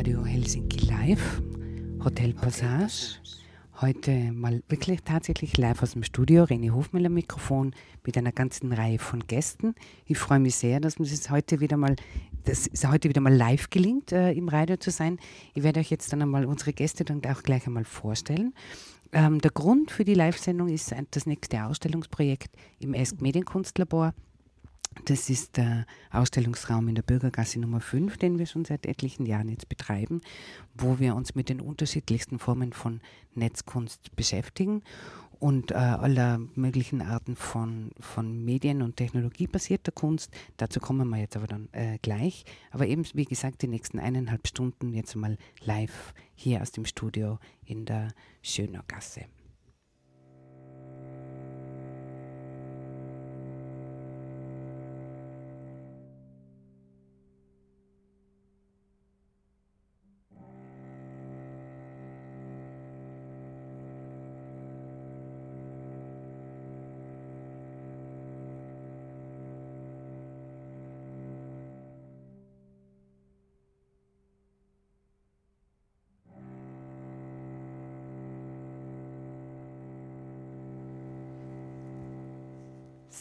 Radio Helsinki Live, Hotel Passage. Heute mal wirklich tatsächlich live aus dem Studio, René Hofmüller Mikrofon mit einer ganzen Reihe von Gästen. Ich freue mich sehr, dass es heute wieder mal, dass es heute wieder mal live gelingt, äh, im Radio zu sein. Ich werde euch jetzt dann einmal unsere Gäste dann auch gleich einmal vorstellen. Ähm, der Grund für die Live-Sendung ist das nächste Ausstellungsprojekt im ESC Medienkunstlabor das ist der Ausstellungsraum in der Bürgergasse Nummer 5, den wir schon seit etlichen Jahren jetzt betreiben, wo wir uns mit den unterschiedlichsten Formen von Netzkunst beschäftigen und äh, aller möglichen Arten von, von Medien- und technologiebasierter Kunst. Dazu kommen wir jetzt aber dann äh, gleich. Aber eben, wie gesagt, die nächsten eineinhalb Stunden jetzt mal live hier aus dem Studio in der Schönergasse.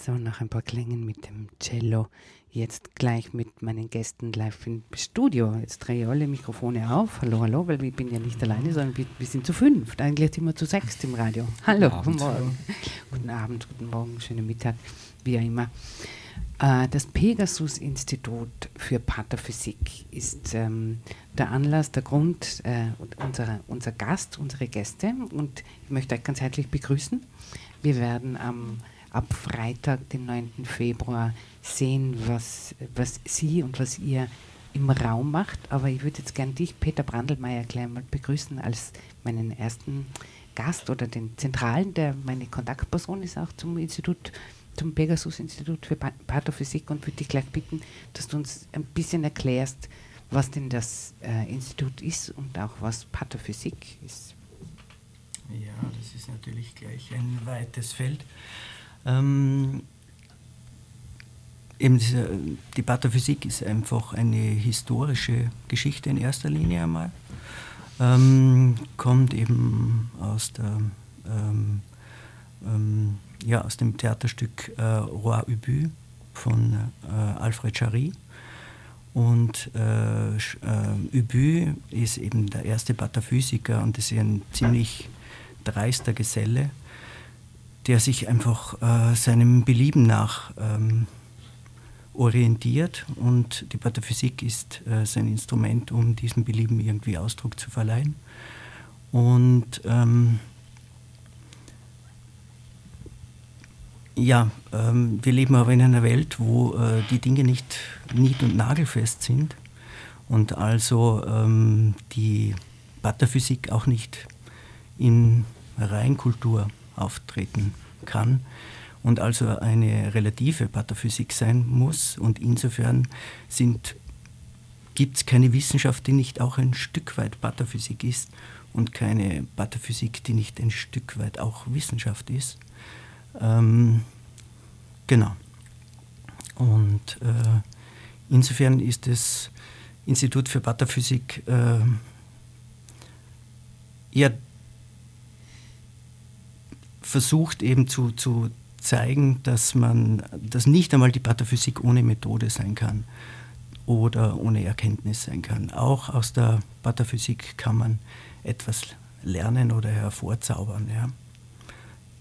So, nach ein paar Klängen mit dem Cello. Jetzt gleich mit meinen Gästen live im Studio. Jetzt drehe ich alle Mikrofone auf. Hallo, hallo, weil ich bin ja nicht alleine, sondern wir, wir sind zu fünf. Eigentlich immer zu sechs im Radio. Hallo, guten, guten Morgen. Guten Abend, guten Morgen, schönen Mittag, wie auch immer. Äh, das Pegasus-Institut für Pathophysik ist ähm, der Anlass, der Grund, äh, unserer, unser Gast, unsere Gäste. Und ich möchte euch ganz herzlich begrüßen. Wir werden am ab Freitag, den 9. Februar, sehen, was, was Sie und was ihr im Raum macht. Aber ich würde jetzt gerne dich, Peter Brandelmeier, gleich mal begrüßen als meinen ersten Gast oder den Zentralen, der meine Kontaktperson ist auch zum Institut, zum Pegasus-Institut für Pathophysik und würde dich gleich bitten, dass du uns ein bisschen erklärst, was denn das äh, Institut ist und auch was Pathophysik ist. Ja, das ist natürlich gleich ein weites Feld. Ähm, eben diese, die Pathophysik ist einfach eine historische Geschichte in erster Linie einmal. Ähm, kommt eben aus, der, ähm, ähm, ja, aus dem Theaterstück äh, Roi Ubu von äh, Alfred Jarry. Und äh, äh, Ubu ist eben der erste Pataphysiker und ist ein ziemlich dreister Geselle, der sich einfach äh, seinem Belieben nach ähm, orientiert und die Pataphysik ist äh, sein Instrument, um diesem Belieben irgendwie Ausdruck zu verleihen. Und ähm, ja, ähm, wir leben aber in einer Welt, wo äh, die Dinge nicht nied- und nagelfest sind und also ähm, die Pataphysik auch nicht in Reinkultur auftreten kann und also eine relative Pataphysik sein muss. Und insofern gibt es keine Wissenschaft, die nicht auch ein Stück weit Pataphysik ist und keine Pataphysik, die nicht ein Stück weit auch Wissenschaft ist. Ähm, genau. Und äh, insofern ist das Institut für Pataphysik äh, ja versucht eben zu, zu zeigen, dass man, dass nicht einmal die Pataphysik ohne Methode sein kann oder ohne Erkenntnis sein kann. Auch aus der Pataphysik kann man etwas lernen oder hervorzaubern. Ja.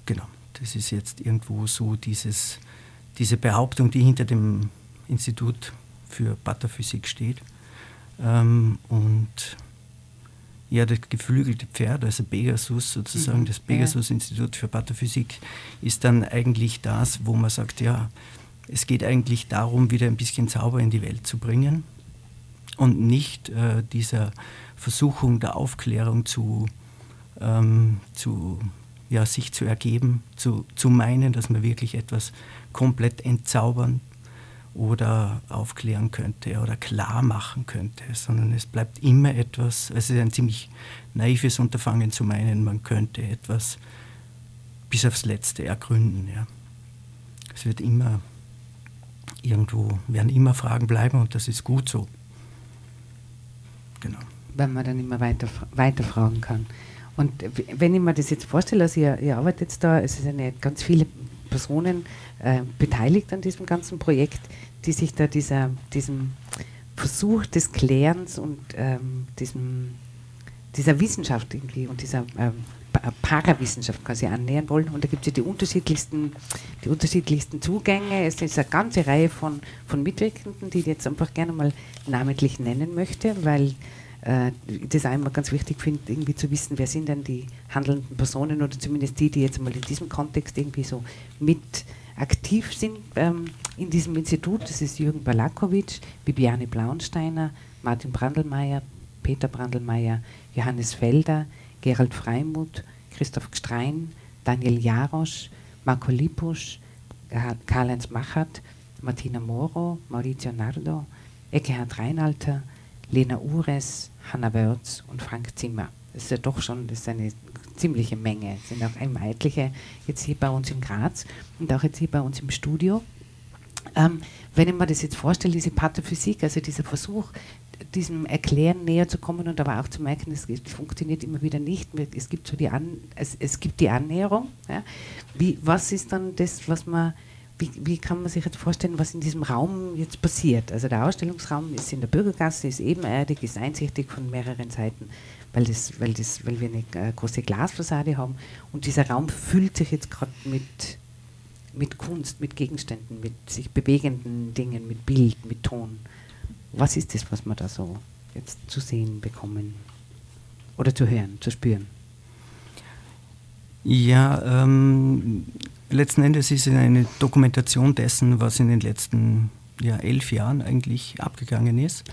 Genau, das ist jetzt irgendwo so dieses, diese Behauptung, die hinter dem Institut für Pataphysik steht. Ähm, und ja, das geflügelte Pferd, also Pegasus sozusagen, mhm. das Pegasus-Institut für Pathophysik, ist dann eigentlich das, wo man sagt, ja, es geht eigentlich darum, wieder ein bisschen Zauber in die Welt zu bringen und nicht äh, dieser Versuchung der Aufklärung zu, ähm, zu ja, sich zu ergeben, zu, zu meinen, dass man wirklich etwas komplett entzaubern oder aufklären könnte oder klar machen könnte, sondern es bleibt immer etwas, es ist ein ziemlich naives Unterfangen zu meinen, man könnte etwas bis aufs Letzte ergründen. Ja. Es wird immer irgendwo, werden immer Fragen bleiben und das ist gut so. Genau. weil man dann immer weiter, weiter fragen kann. Und wenn ich mir das jetzt vorstelle, also ihr, ihr arbeitet jetzt da, es sind ja ganz viele Personen äh, beteiligt an diesem ganzen Projekt, die sich da dieser, diesem Versuch des Klärens und ähm, diesem, dieser Wissenschaft irgendwie und dieser ähm, Parawissenschaft quasi annähern wollen. Und da gibt es ja die unterschiedlichsten, die unterschiedlichsten Zugänge. Es ist eine ganze Reihe von, von Mitwirkenden, die ich jetzt einfach gerne mal namentlich nennen möchte, weil äh, das einmal ganz wichtig finde, irgendwie zu wissen, wer sind denn die handelnden Personen oder zumindest die, die jetzt mal in diesem Kontext irgendwie so mit aktiv sind ähm, in diesem Institut. Das ist Jürgen Balakowitsch, Bibiane Blaunsteiner, Martin Brandelmeier, Peter Brandelmeier, Johannes Felder, Gerald Freimuth, Christoph Gstrein, Daniel Jarosch, Marco Lipusch, Karl-Heinz Machert, Martina Moro, Maurizio Nardo, Eckehard Reinalter, Lena Ures, Hanna Wörz und Frank Zimmer. Das ist ja doch schon das ist eine ziemliche Menge. Es sind auch einmal etliche jetzt hier bei uns in Graz und auch jetzt hier bei uns im Studio. Ähm, wenn ich mir das jetzt vorstelle, diese Pathophysik, also dieser Versuch, diesem Erklären näher zu kommen und aber auch zu merken, es funktioniert immer wieder nicht. Es gibt so die An es, es gibt die Annäherung. Ja. Wie, was ist dann das, was man wie, wie, kann man sich jetzt vorstellen, was in diesem Raum jetzt passiert? Also der Ausstellungsraum ist in der Bürgergasse, ist ebenerdig, ist einsichtig von mehreren Seiten, weil, das, weil, das, weil wir eine äh, große Glasfassade haben. Und dieser Raum füllt sich jetzt gerade mit, mit Kunst, mit Gegenständen, mit sich bewegenden Dingen, mit Bild, mit Ton. Was ist das, was wir da so jetzt zu sehen bekommen? Oder zu hören, zu spüren? Ja, ähm, letzten Endes ist es eine Dokumentation dessen, was in den letzten ja, elf Jahren eigentlich abgegangen ist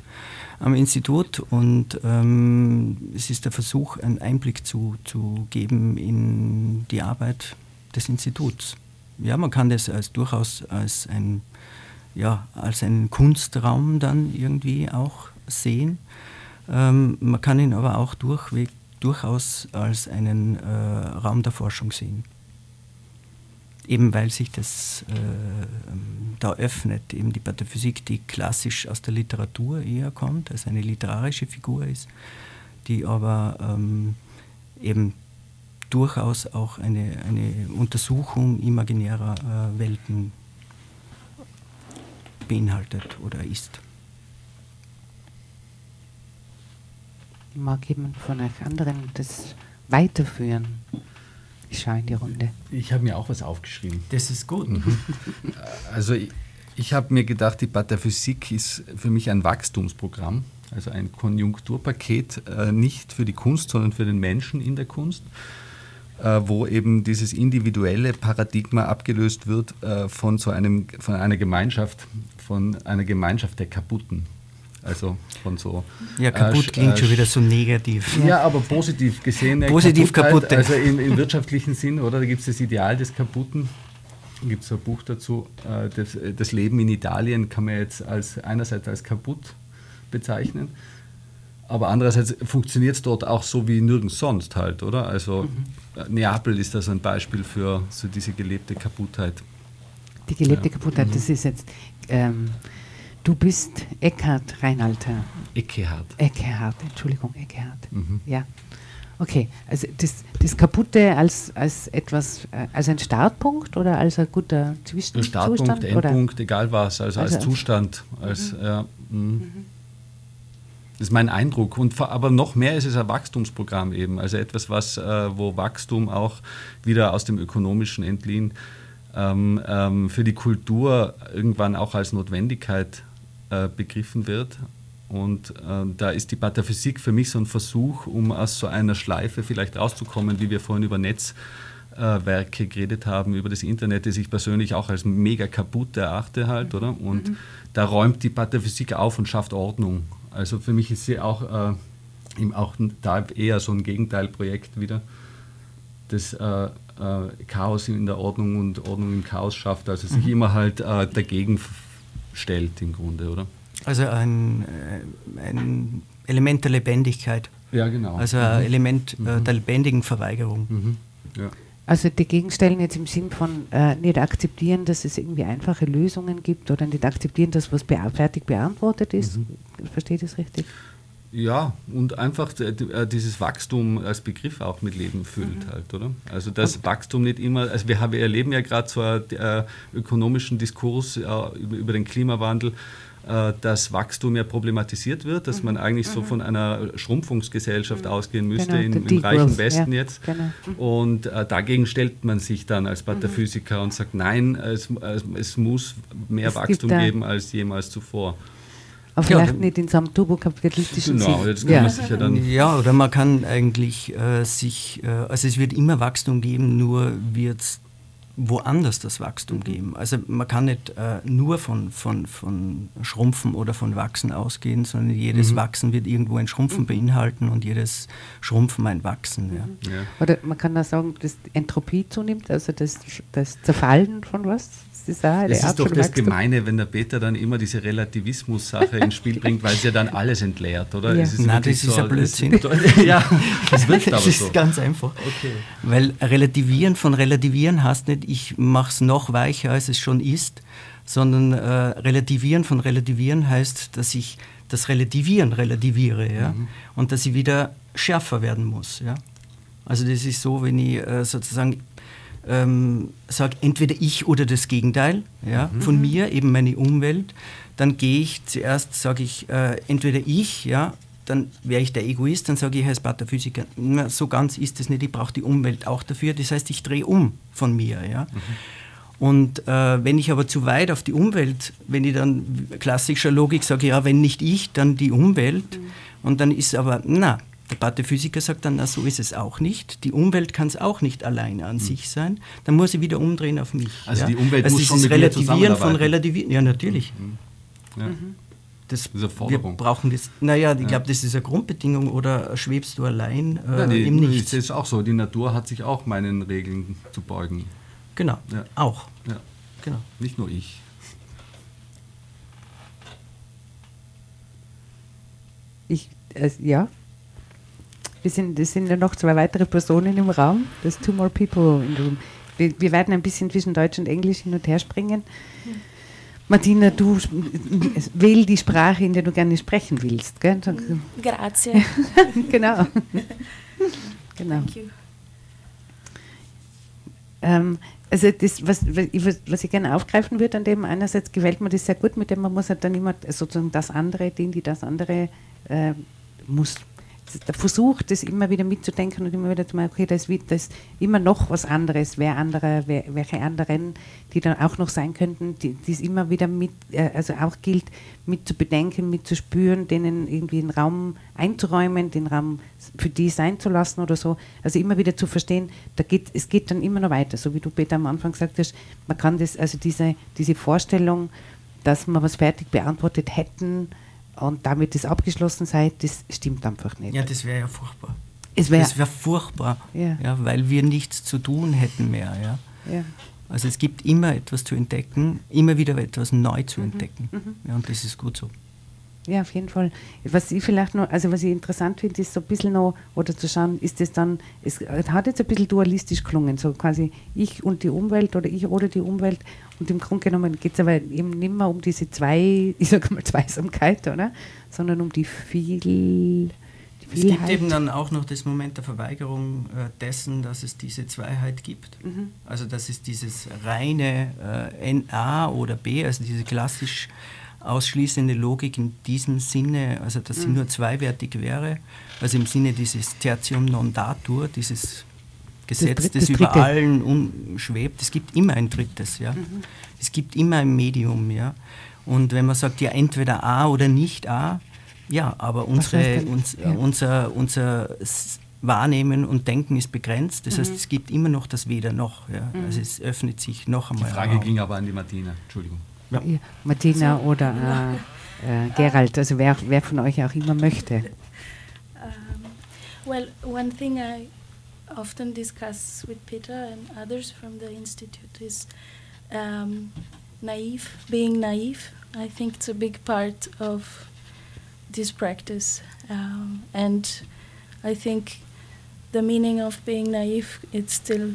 am Institut und ähm, es ist der Versuch, einen Einblick zu, zu geben in die Arbeit des Instituts. Ja, man kann das als durchaus als ein ja, als einen Kunstraum dann irgendwie auch sehen. Ähm, man kann ihn aber auch durchweg, durchaus als einen äh, Raum der Forschung sehen. Eben weil sich das äh, ähm, da öffnet, eben die Pataphysik, die klassisch aus der Literatur eher kommt, als eine literarische Figur ist, die aber ähm, eben durchaus auch eine, eine Untersuchung imaginärer äh, Welten beinhaltet oder ist. Mag jemand von euch anderen das weiterführen? Ich schaue in die Runde. Ich habe mir auch was aufgeschrieben. Das ist gut. Mhm. Also ich, ich habe mir gedacht, die Pataphysik ist für mich ein Wachstumsprogramm, also ein Konjunkturpaket, äh, nicht für die Kunst, sondern für den Menschen in der Kunst. Äh, wo eben dieses individuelle Paradigma abgelöst wird äh, von so einem, von einer Gemeinschaft, von einer Gemeinschaft der Kaputten. Also von so. Ja, kaputt äh, klingt schon wieder so negativ. Ja, aber positiv gesehen. Positiv kaputt. Also im, im, wirtschaftlichen Sinn, oder? Da gibt es das Ideal des Kaputten. Da gibt es ein Buch dazu. Das, das, Leben in Italien kann man jetzt als, einerseits als kaputt bezeichnen aber andererseits funktioniert es dort auch so wie nirgends sonst halt, oder? Also mhm. Neapel ist das ein Beispiel für so diese gelebte Kaputtheit. Die gelebte ja. Kaputtheit, mhm. das ist jetzt, ähm, du bist Eckhard Reinalter. Eckehard. Eckehard, Entschuldigung, Eckehard. Mhm. Ja. Okay, also das, das Kaputte als, als etwas, äh, als ein Startpunkt oder als ein guter Zwischenzustand? Startpunkt, Endpunkt, oder? egal was, also, also als Zustand, als, mhm. ja, mhm. mhm. Das ist mein Eindruck. Und, aber noch mehr ist es ein Wachstumsprogramm eben. Also etwas, was, äh, wo Wachstum auch wieder aus dem Ökonomischen entliehen ähm, ähm, für die Kultur irgendwann auch als Notwendigkeit äh, begriffen wird. Und äh, da ist die Pataphysik für mich so ein Versuch, um aus so einer Schleife vielleicht rauszukommen, wie wir vorhin über Netzwerke geredet haben, über das Internet, das ich persönlich auch als mega kaputt erachte halt, oder? Und mhm. da räumt die Pataphysik auf und schafft Ordnung. Also für mich ist sie auch, äh, auch da eher so ein Gegenteilprojekt wieder, das äh, äh, Chaos in der Ordnung und Ordnung im Chaos schafft, also sich mhm. immer halt äh, dagegen stellt im Grunde, oder? Also ein, äh, ein Element der Lebendigkeit. Ja, genau. Also ein mhm. Element äh, mhm. der lebendigen Verweigerung. Mhm. Ja. Also dagegen stellen jetzt im Sinn von äh, nicht akzeptieren, dass es irgendwie einfache Lösungen gibt oder nicht akzeptieren, dass was bea fertig beantwortet ist. Mhm. Verstehe ich das richtig? Ja, und einfach äh, dieses Wachstum als Begriff auch mit Leben füllt mhm. halt, oder? Also das Wachstum nicht immer, also wir, haben, wir erleben ja gerade so einen äh, ökonomischen Diskurs äh, über, den Klimawandel, äh, dass Wachstum ja problematisiert wird, dass mhm. man eigentlich so mhm. von einer Schrumpfungsgesellschaft mhm. ausgehen müsste genau, im, im reichen Westen ja, jetzt. Genau. Mhm. Und äh, dagegen stellt man sich dann als Pataphysiker und sagt, nein, es, es muss mehr es Wachstum geben als jemals zuvor. Aber vielleicht ja, nicht in so einem turbokapitalistischen genau, Sinn. Jetzt kann ja. man dann ja, oder man kann eigentlich äh, sich, äh, also es wird immer Wachstum geben, nur wird es woanders das Wachstum geben. Also man kann nicht äh, nur von, von, von Schrumpfen oder von Wachsen ausgehen, sondern jedes mhm. Wachsen wird irgendwo ein Schrumpfen mhm. beinhalten und jedes Schrumpfen ein Wachsen. Ja. Mhm. Ja. Oder man kann auch sagen, dass Entropie zunimmt, also das, das Zerfallen von was das ist, auch das ist doch das Gemeine, wenn der Peter dann immer diese Relativismus-Sache ins Spiel bringt, weil sie ja dann alles entleert, oder? Ja. Es ist Nein, das ist so, ein Blödsinn. ja, das wirkt aber so. Das ist ganz einfach. Okay. Weil Relativieren von Relativieren heißt nicht, ich mache es noch weicher, als es schon ist, sondern äh, Relativieren von Relativieren heißt, dass ich das Relativieren relativiere ja? Mhm. und dass ich wieder schärfer werden muss. Ja? Also das ist so, wenn ich äh, sozusagen ähm, sage, entweder ich oder das Gegenteil ja, mhm. von mir, eben meine Umwelt, dann gehe ich zuerst, sage ich, äh, entweder ich, ja, dann wäre ich der Egoist, dann sage ich als Pataphysiker, na, so ganz ist es nicht, ich brauche die Umwelt auch dafür. Das heißt, ich drehe um von mir. Ja. Mhm. Und äh, wenn ich aber zu weit auf die Umwelt, wenn ich dann klassischer Logik sage, ja, wenn nicht ich, dann die Umwelt, mhm. und dann ist aber, na, der Pathe-Physiker sagt dann, na, so ist es auch nicht. Die Umwelt kann es auch nicht alleine an mhm. sich sein. Dann muss sie wieder umdrehen auf mich. Also ja? die Umwelt also muss schon mit Relativieren von Relativieren. Ja, natürlich. Mhm. Ja. Mhm. Das, wir brauchen das. Naja, ich ja. glaube, das ist eine Grundbedingung oder schwebst du allein äh, ja, die, im Nichts? Das ist auch so. Die Natur hat sich auch meinen Regeln zu beugen. Genau, ja. auch. Ja. Genau. Nicht nur ich. Ich, äh, ja, wir sind, es sind ja noch zwei weitere Personen im Raum. There's two more people in the room. Wir, wir, werden ein bisschen zwischen Deutsch und Englisch hin und her springen. Martina, du wähl die Sprache, in der du gerne sprechen willst. Gell? Grazie. genau. genau. Thank you. Ähm, also das, was, was ich gerne aufgreifen würde an dem, einerseits gefällt mir das sehr gut, mit dem man muss halt dann immer sozusagen das andere, den, die das andere äh, muss der Versuch, das immer wieder mitzudenken und immer wieder zu merken, okay, da ist, da ist immer noch was anderes, wer andere, wer, welche anderen, die dann auch noch sein könnten, die es immer wieder mit, äh, also auch gilt, mit zu bedenken, mit zu spüren, denen irgendwie einen Raum einzuräumen, den Raum für die sein zu lassen oder so. Also immer wieder zu verstehen, da geht, es geht dann immer noch weiter, so wie du Peter am Anfang gesagt hast, man kann das, also diese, diese Vorstellung, dass wir was fertig beantwortet hätten, und damit das abgeschlossen sei, das stimmt einfach nicht. Ja, das wäre ja furchtbar. Es wär, das wäre furchtbar, ja. ja. weil wir nichts zu tun hätten mehr. Ja. ja. Also es gibt immer etwas zu entdecken, immer wieder etwas neu zu mhm. entdecken. Mhm. Ja, und das ist gut so. Ja, auf jeden Fall. Was ich vielleicht noch, also was ich interessant finde, ist so ein bisschen noch, oder zu schauen, ist das dann, es hat jetzt ein bisschen dualistisch gelungen, so quasi ich und die Umwelt oder ich oder die Umwelt. Und im Grunde genommen geht es aber eben nicht mehr um diese zwei, ich sage mal Zweisamkeit, oder? Sondern um die viel. Es gibt eben dann auch noch das Moment der Verweigerung äh, dessen, dass es diese Zweiheit gibt. Mhm. Also dass es dieses reine äh, NA oder B, also diese klassisch ausschließende Logik in diesem Sinne, also dass sie mhm. nur zweiwertig wäre, also im Sinne dieses Tertium non datur, dieses Gesetz, das, das, das über allen schwebt. Es gibt immer ein drittes, ja. Mhm. Es gibt immer ein Medium, ja. Und wenn man sagt, ja, entweder A oder nicht A, ja, aber unsere, uns, ja. unser, unser Wahrnehmen und Denken ist begrenzt. Das mhm. heißt, es gibt immer noch das Weder noch. Ja. Mhm. Also es öffnet sich noch einmal. Die Frage ging aber an die Martina, Entschuldigung. Ja. Martina oder äh, äh, Gerald, also wer, wer von euch auch immer möchte. Um, well, one thing I often discuss with Peter and others from the institute is um, naive, being naive. I think it's a big part of this practice, um, and I think the meaning of being naive it's still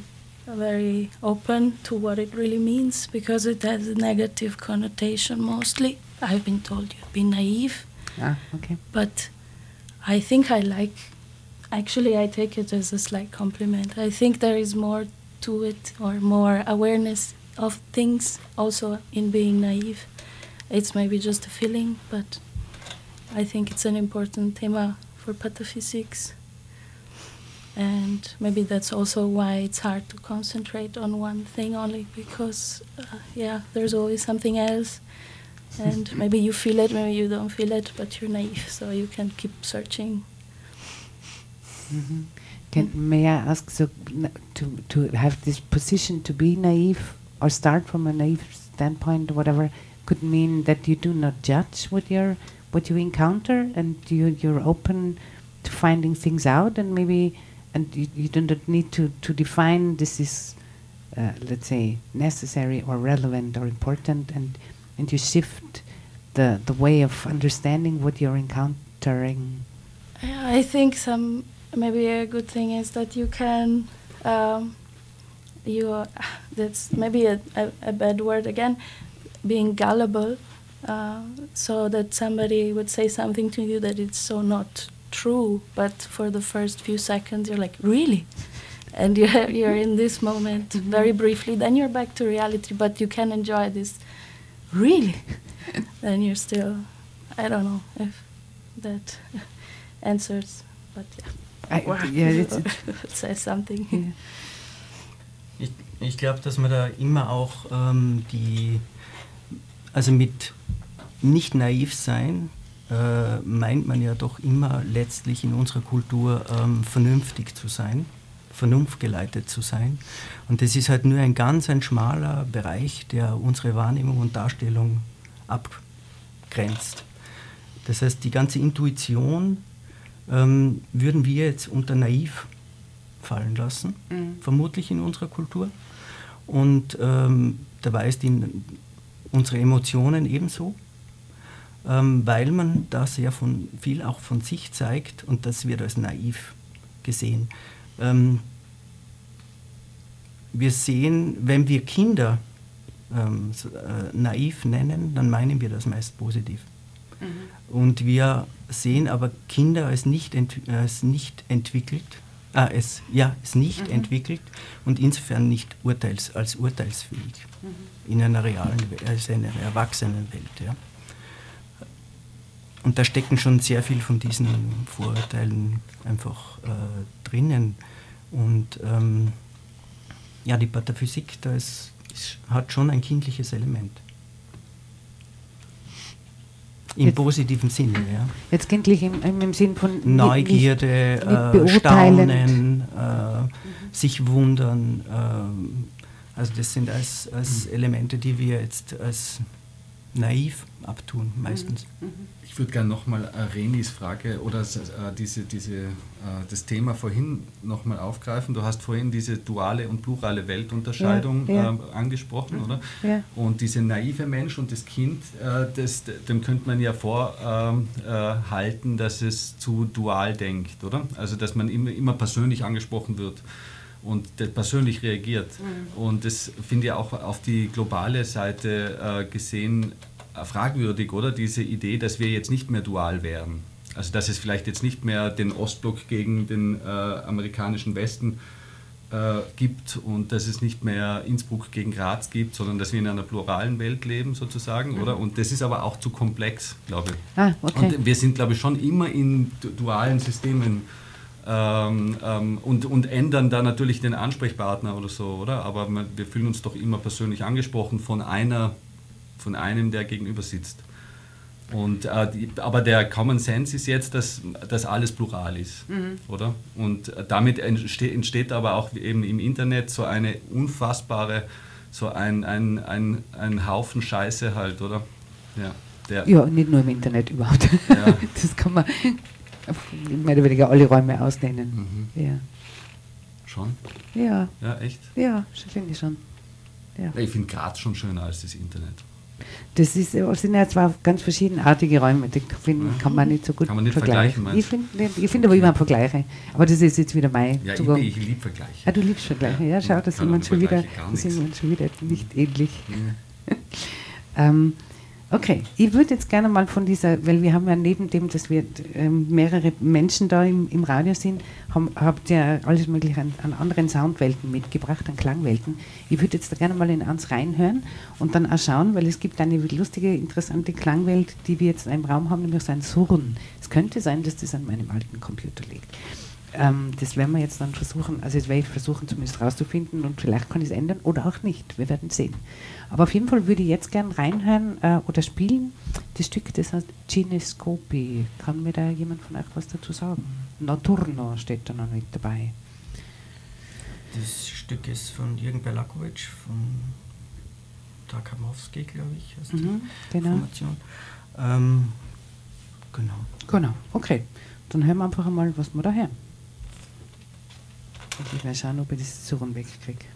very open to what it really means because it has a negative connotation mostly. I've been told you've been naive. Ah, okay. But I think I like. Actually, I take it as a slight compliment. I think there is more to it, or more awareness of things, also in being naive. It's maybe just a feeling, but I think it's an important theme for pataphysics. And maybe that's also why it's hard to concentrate on one thing only, because, uh, yeah, there's always something else. And maybe you feel it, maybe you don't feel it, but you're naive, so you can keep searching. Mm-hmm. Can, may I ask so to to have this position to be naive or start from a naive standpoint, whatever, could mean that you do not judge what you what you encounter, and you you're open to finding things out, and maybe and you, you do not need to to define this is, uh, let's say, necessary or relevant or important, and and you shift the the way of understanding what you're encountering. I think some maybe a good thing is that you can um, you are, that's maybe a, a, a, bad word again being gullible uh, so that somebody would say something to you that it's so not true but for the first few seconds you're like really and you're, you're in this moment mm-hmm. very briefly then you're back to reality but you can enjoy this really then you're still i don't know if that answers but yeah I, yeah, it's, say something. Yeah. Ich, ich glaube, dass man da immer auch ähm, die, also mit nicht naiv sein, äh, meint man ja doch immer letztlich in unserer Kultur ähm, vernünftig zu sein, vernunftgeleitet zu sein. Und das ist halt nur ein ganz ein schmaler Bereich, der unsere Wahrnehmung und Darstellung abgrenzt. Das heißt, die ganze Intuition ähm, würden wir jetzt unter naiv fallen lassen, mhm. vermutlich in unserer Kultur. Und ähm, dabei ist die, unsere Emotionen ebenso, ähm, weil man da sehr von, viel auch von sich zeigt und das wird als naiv gesehen. Ähm, wir sehen, wenn wir Kinder ähm, so, äh, naiv nennen, dann meinen wir das meist positiv. Mhm. Und wir sehen aber Kinder als nicht, als nicht entwickelt, ah, es, ja, es nicht mhm. entwickelt und insofern nicht urteils, als urteilsfähig mhm. in einer realen, also einer Erwachsenenwelt. Ja. Und da stecken schon sehr viel von diesen Vorurteilen einfach äh, drinnen. Und ähm, ja, die Pataphysik, da ist, ist, hat schon ein kindliches Element. Im jetzt, positiven Sinne, ja. Jetzt kindlich im, im Sinn von Neugierde, nicht, nicht äh, Staunen, äh, mhm. sich wundern. Äh, also das sind als, als. Elemente, die wir jetzt als naiv abtun, meistens. Mhm. mhm. Ich würde gerne nochmal äh, Renis Frage oder äh, diese, diese, äh, das Thema vorhin nochmal aufgreifen. Du hast vorhin diese duale und plurale Weltunterscheidung ja, ja. Äh, angesprochen, mhm. oder? Ja. Und diese naive Mensch und das Kind, das, dem könnte man ja vorhalten, ähm, äh, dass es zu dual denkt, oder? Also dass man immer, immer persönlich angesprochen wird und persönlich reagiert. Mhm. Und das finde ich auch auf die globale Seite gesehen äh, fragwürdig, oder? Diese Idee, dass wir jetzt nicht mehr dual wären. Also dass es vielleicht jetzt nicht mehr den Ostblock gegen den äh, amerikanischen Westen äh, gibt und dass es nicht mehr Innsbruck gegen Graz gibt, sondern dass wir in einer pluralen Welt leben sozusagen, mhm. oder? Und das ist aber auch zu komplex, glaube ich. Ah, okay. Und wir sind, glaube ich, schon immer in dualen Systemen ähm, ähm, und, und ändern da natürlich den Ansprechpartner oder so, oder? Aber wir fühlen uns doch immer persönlich angesprochen von einer von einem, der gegenüber sitzt. Und, äh, die, aber der Common Sense ist jetzt, dass, dass alles plural ist, mhm. oder? Und damit entsteht, entsteht aber auch eben im Internet so eine unfassbare, so ein, ein, ein, ein Haufen Scheiße halt, oder? Ja, der ja nicht nur im Internet überhaupt. Ja. Das kann man mehr oder weniger alle Räume ausdehnen. Mhm. Ja. Schon? Ja. Ja, echt? Ja, finde ich schon. Ja. Ich finde Graz schon schöner als das Internet. Das ist, sind ja zwar ganz verschiedenartige Räume, die find, ja. kann man nicht so gut kann man nicht vergleichen. Ich finde find aber immer Vergleiche. Aber das ist jetzt wieder mein ja, Zugang. Ich, ich liebe Vergleiche. Ah, du liebst Vergleiche, ja, schau, da sind wir schon wieder, sind wir schon wieder nicht ähnlich. Ja. ähm, Okay, ich würde jetzt gerne mal von dieser, weil wir haben ja neben dem, dass wir ähm, mehrere Menschen da im, im Radio sind, haben, habt ihr alles mögliche an, an, anderen Soundwelten mitgebracht, an Klangwelten. Ich würde jetzt da gerne mal in eins reinhören und dann auch schauen, weil es gibt eine lustige, interessante Klangwelt, die wir jetzt in einem Raum haben, nämlich so ein Surren. Es könnte sein, dass das an meinem alten Computer liegt. Ähm, das werden wir jetzt dann versuchen, also das werde ich versuchen zumindest rauszufinden und vielleicht kann ich es ändern oder auch nicht. Wir werden sehen. Aber auf jeden Fall würde ich jetzt gern reinhören äh, oder spielen. Das Stück, das heißt Cinescopi. Kann mir da jemand von euch was dazu sagen? Noturno steht da noch mit dabei. Das Stück ist von Jürgen Belakovic, von Tarkamowski, glaube ich, heißt mhm, die genau. Formation. Ähm, genau. Genau, okay. Dann hören wir einfach einmal, was wir da hören. Und ich werde schauen, ob ich das so wegkriege.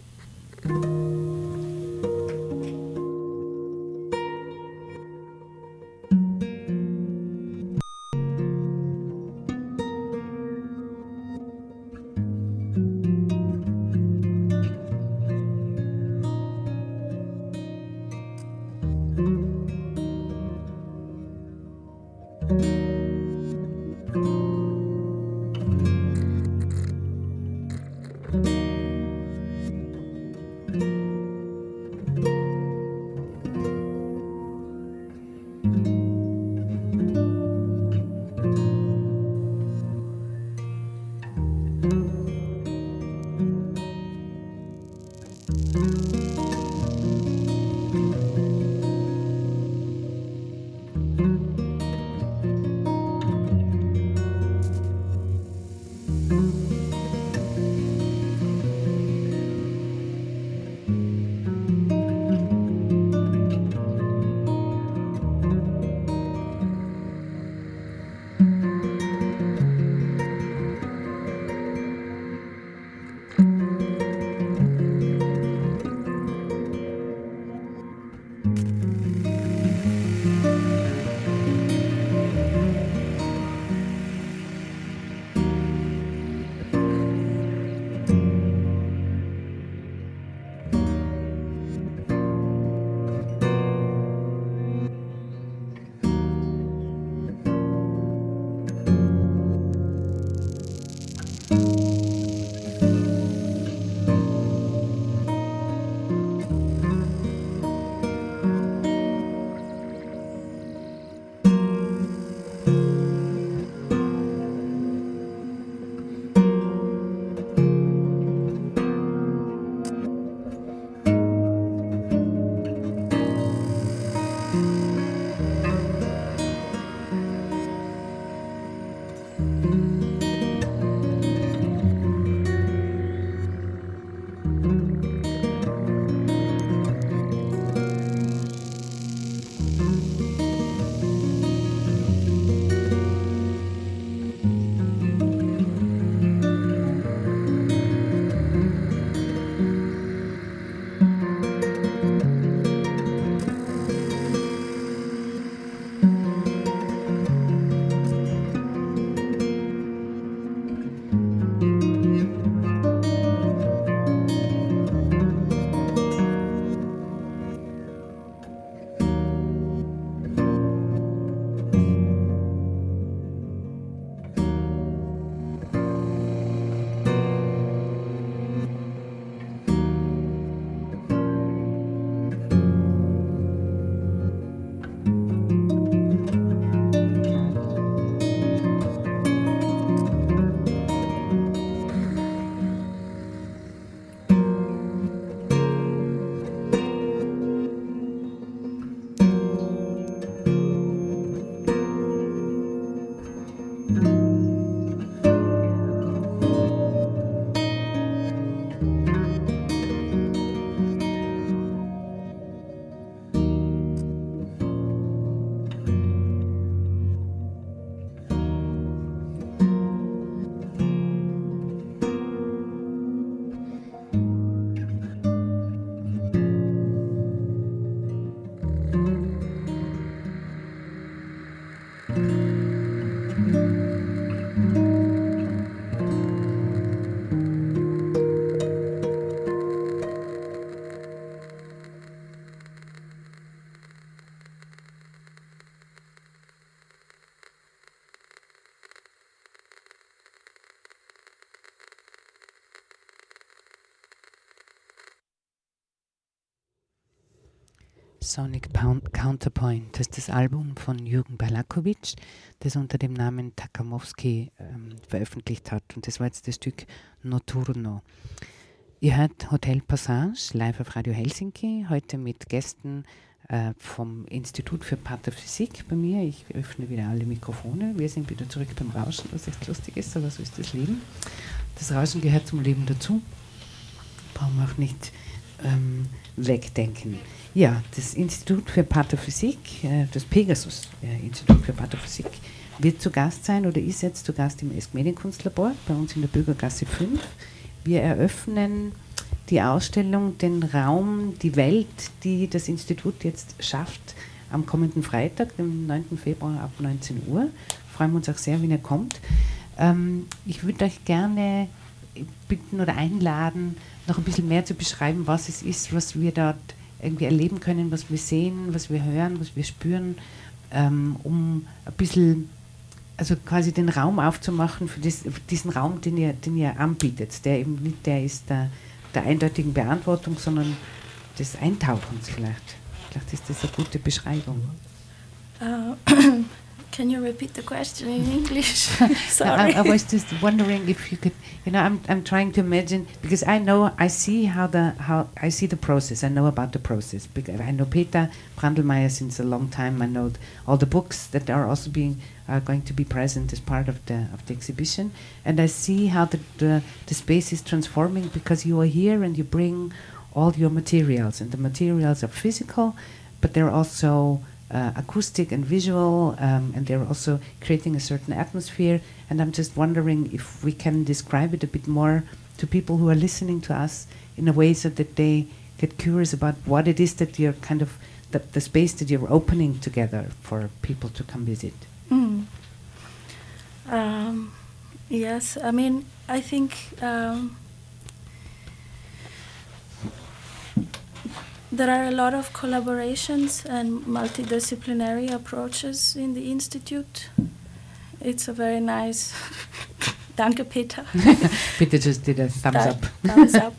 Sonic Counterpoint. Das ist das Album von Jürgen Balakovic, das unter dem Namen Takamowski ähm, veröffentlicht hat. Und das war jetzt das Stück Noturno. Ihr hört Hotel Passage live auf Radio Helsinki, heute mit Gästen äh, vom Institut für Pathophysik bei mir. Ich öffne wieder alle Mikrofone. Wir sind wieder zurück beim Rauschen, was echt lustig ist, aber so ist das Leben. Das Rauschen gehört zum Leben dazu. Brauchen wir auch nicht ähm, wegdenken. Ja, das Institut für Pathophysik, äh, das Pegasus-Institut äh, für Pathophysik, wird zu Gast sein oder ist jetzt zu Gast im ESC Medienkunstlabor bei uns in der Bürgergasse 5. Wir eröffnen die Ausstellung, den Raum, die Welt, die das Institut jetzt schafft, am kommenden Freitag, dem 9. Februar ab 19 Uhr. Freuen wir uns auch sehr, wenn ihr kommt. Ähm, ich würde euch gerne bitten oder einladen, noch ein bisschen mehr zu beschreiben, was es ist, was wir dort irgendwie erleben können, was wir sehen, was wir hören, was wir spüren, ähm, um ein bisschen, also quasi den Raum aufzumachen für, das, für, diesen Raum, den ihr, den ihr anbietet, der eben nicht der ist der, der eindeutigen Beantwortung, sondern des Eintauchens vielleicht. Vielleicht ist das eine gute Beschreibung. Can you repeat the question in English? Sorry. I, I, was just wondering if you could, you know, I'm, I'm trying to imagine because I know I see how the how I see the process. I know about the process. Because I know Peter Brandelmeier since a long time. I know all the books that are also being are going to be present as part of the of the exhibition, and I see how the the, the space is transforming because you are here and you bring all your materials, and the materials are physical, but they're also uh, acoustic and visual, um, and they're also creating a certain atmosphere. And I'm just wondering if we can describe it a bit more to people who are listening to us in a way so that they get curious about what it is that you're kind of the, the space that you're opening together for people to come visit. Mm. Um, yes, I mean, I think. Um, There are a lot of collaborations and multidisciplinary approaches in the Institute. It's a very nice. Danke, Peter. Peter just did a thumbs up. thumbs up.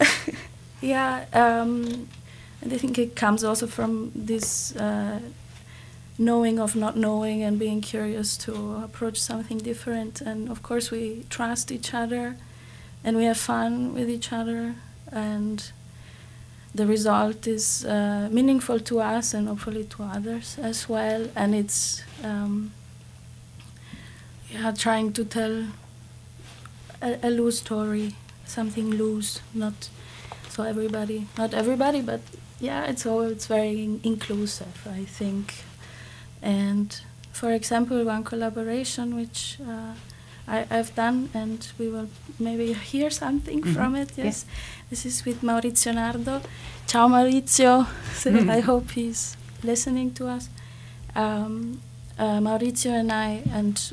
yeah, um, and I think it comes also from this uh, knowing of not knowing and being curious to approach something different. And of course, we trust each other and we have fun with each other. And the result is uh, meaningful to us and hopefully to others as well. And it's um, yeah, trying to tell a, a, loose story, something loose, not so everybody, not everybody, but yeah, it's all it's very in inclusive, I think. And for example, one collaboration which. Uh, I, have done, and we will maybe hear something mm -hmm. from it. Yes. yes. this is with Maurizio Nardo. Ciao, Maurizio. So mm -hmm. I hope he's listening to us. Um, uh, Maurizio and I, and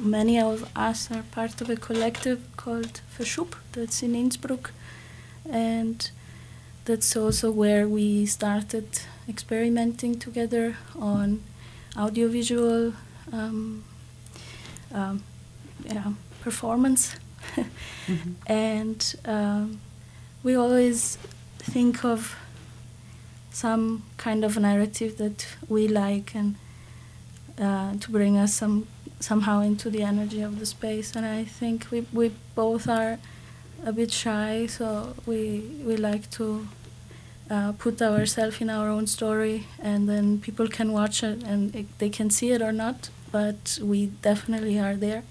many of us, are part of a collective called Verschub that's in Innsbruck, and that's also where we started experimenting together on audiovisual. Um, um, yeah, performance. mm-hmm. And um, we always think of some kind of narrative that we like and uh, to bring us some somehow into the energy of the space. And I think we, we both are a bit shy, so we, we like to uh, put ourselves in our own story, and then people can watch it and it, they can see it or not, but we definitely are there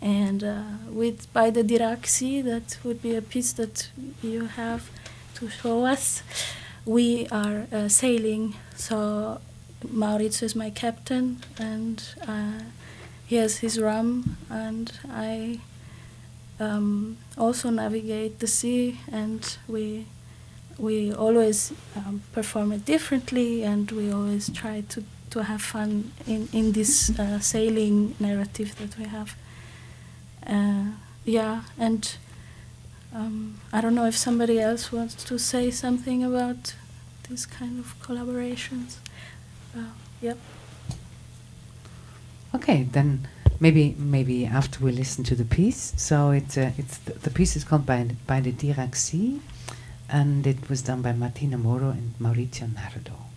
and uh, with by the Diraxi, that would be a piece that you have to show us. We are uh, sailing, so Maurizio is my captain, and uh, he has his rum, and I um, also navigate the sea, and we we always um, perform it differently, and we always try to to have fun in in this uh, sailing narrative that we have uh, yeah, and um, I don't know if somebody else wants to say something about these kind of collaborations. Uh, yep. Okay, then maybe maybe after we listen to the piece. So it's uh, it's the, the, piece is called by by the Dirac Sea. and it was done by Martina Moro and Maurizio Nardo.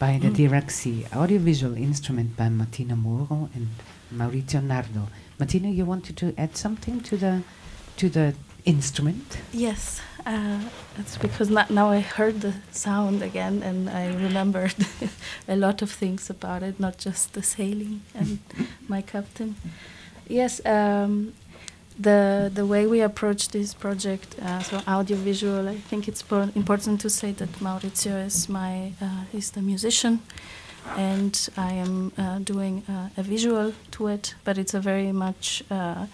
By the Dirac audiovisual instrument by Martina Moro and Maurizio Nardo. Martina, you wanted to add something to the to the instrument? Yes, uh, it's because now I heard the sound again and I remembered a lot of things about it, not just the sailing and my captain. Yes, um, the the way we approach this project, uh, so audiovisual, I think it's important to say that Maurizio is my uh, is the musician, and I am uh, doing uh, a visual to it, but it's a very much uh,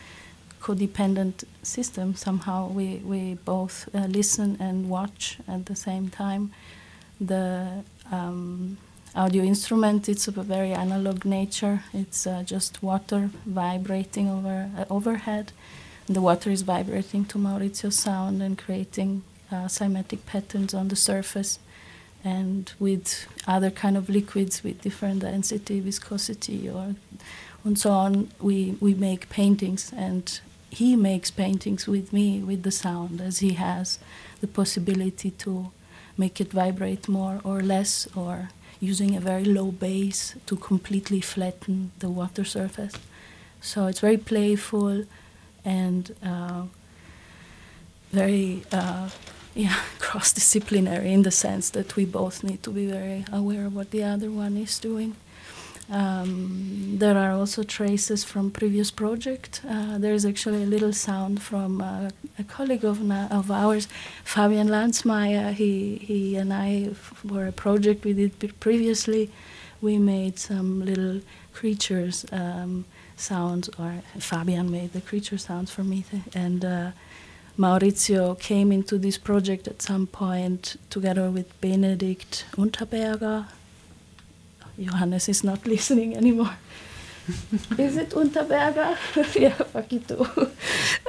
codependent system. Somehow we we both uh, listen and watch at the same time. The um, audio instrument it's of a very analog nature it's uh, just water vibrating over overhead the water is vibrating to Maurizio's sound and creating uh, cymatic patterns on the surface and with other kind of liquids with different density viscosity or and so on we we make paintings and he makes paintings with me with the sound as he has the possibility to make it vibrate more or less or using a very low bass to completely flatten the water surface. So it's very playful and uh, very uh, yeah, cross disciplinary in the sense that we both need to be very aware of what the other one is doing. Um, there are also traces from previous project. Uh, there is actually a little sound from uh, a colleague of, of ours, Fabian Landsmeyer. He, he and I, for a project we did previously, we made some little creatures um, sounds, or Fabian made the creature sounds for me, and uh, Maurizio came into this project at some point together with Benedikt Unterberger, Johannes is not listening anymore. is it Unterberger? yeah, Fakito.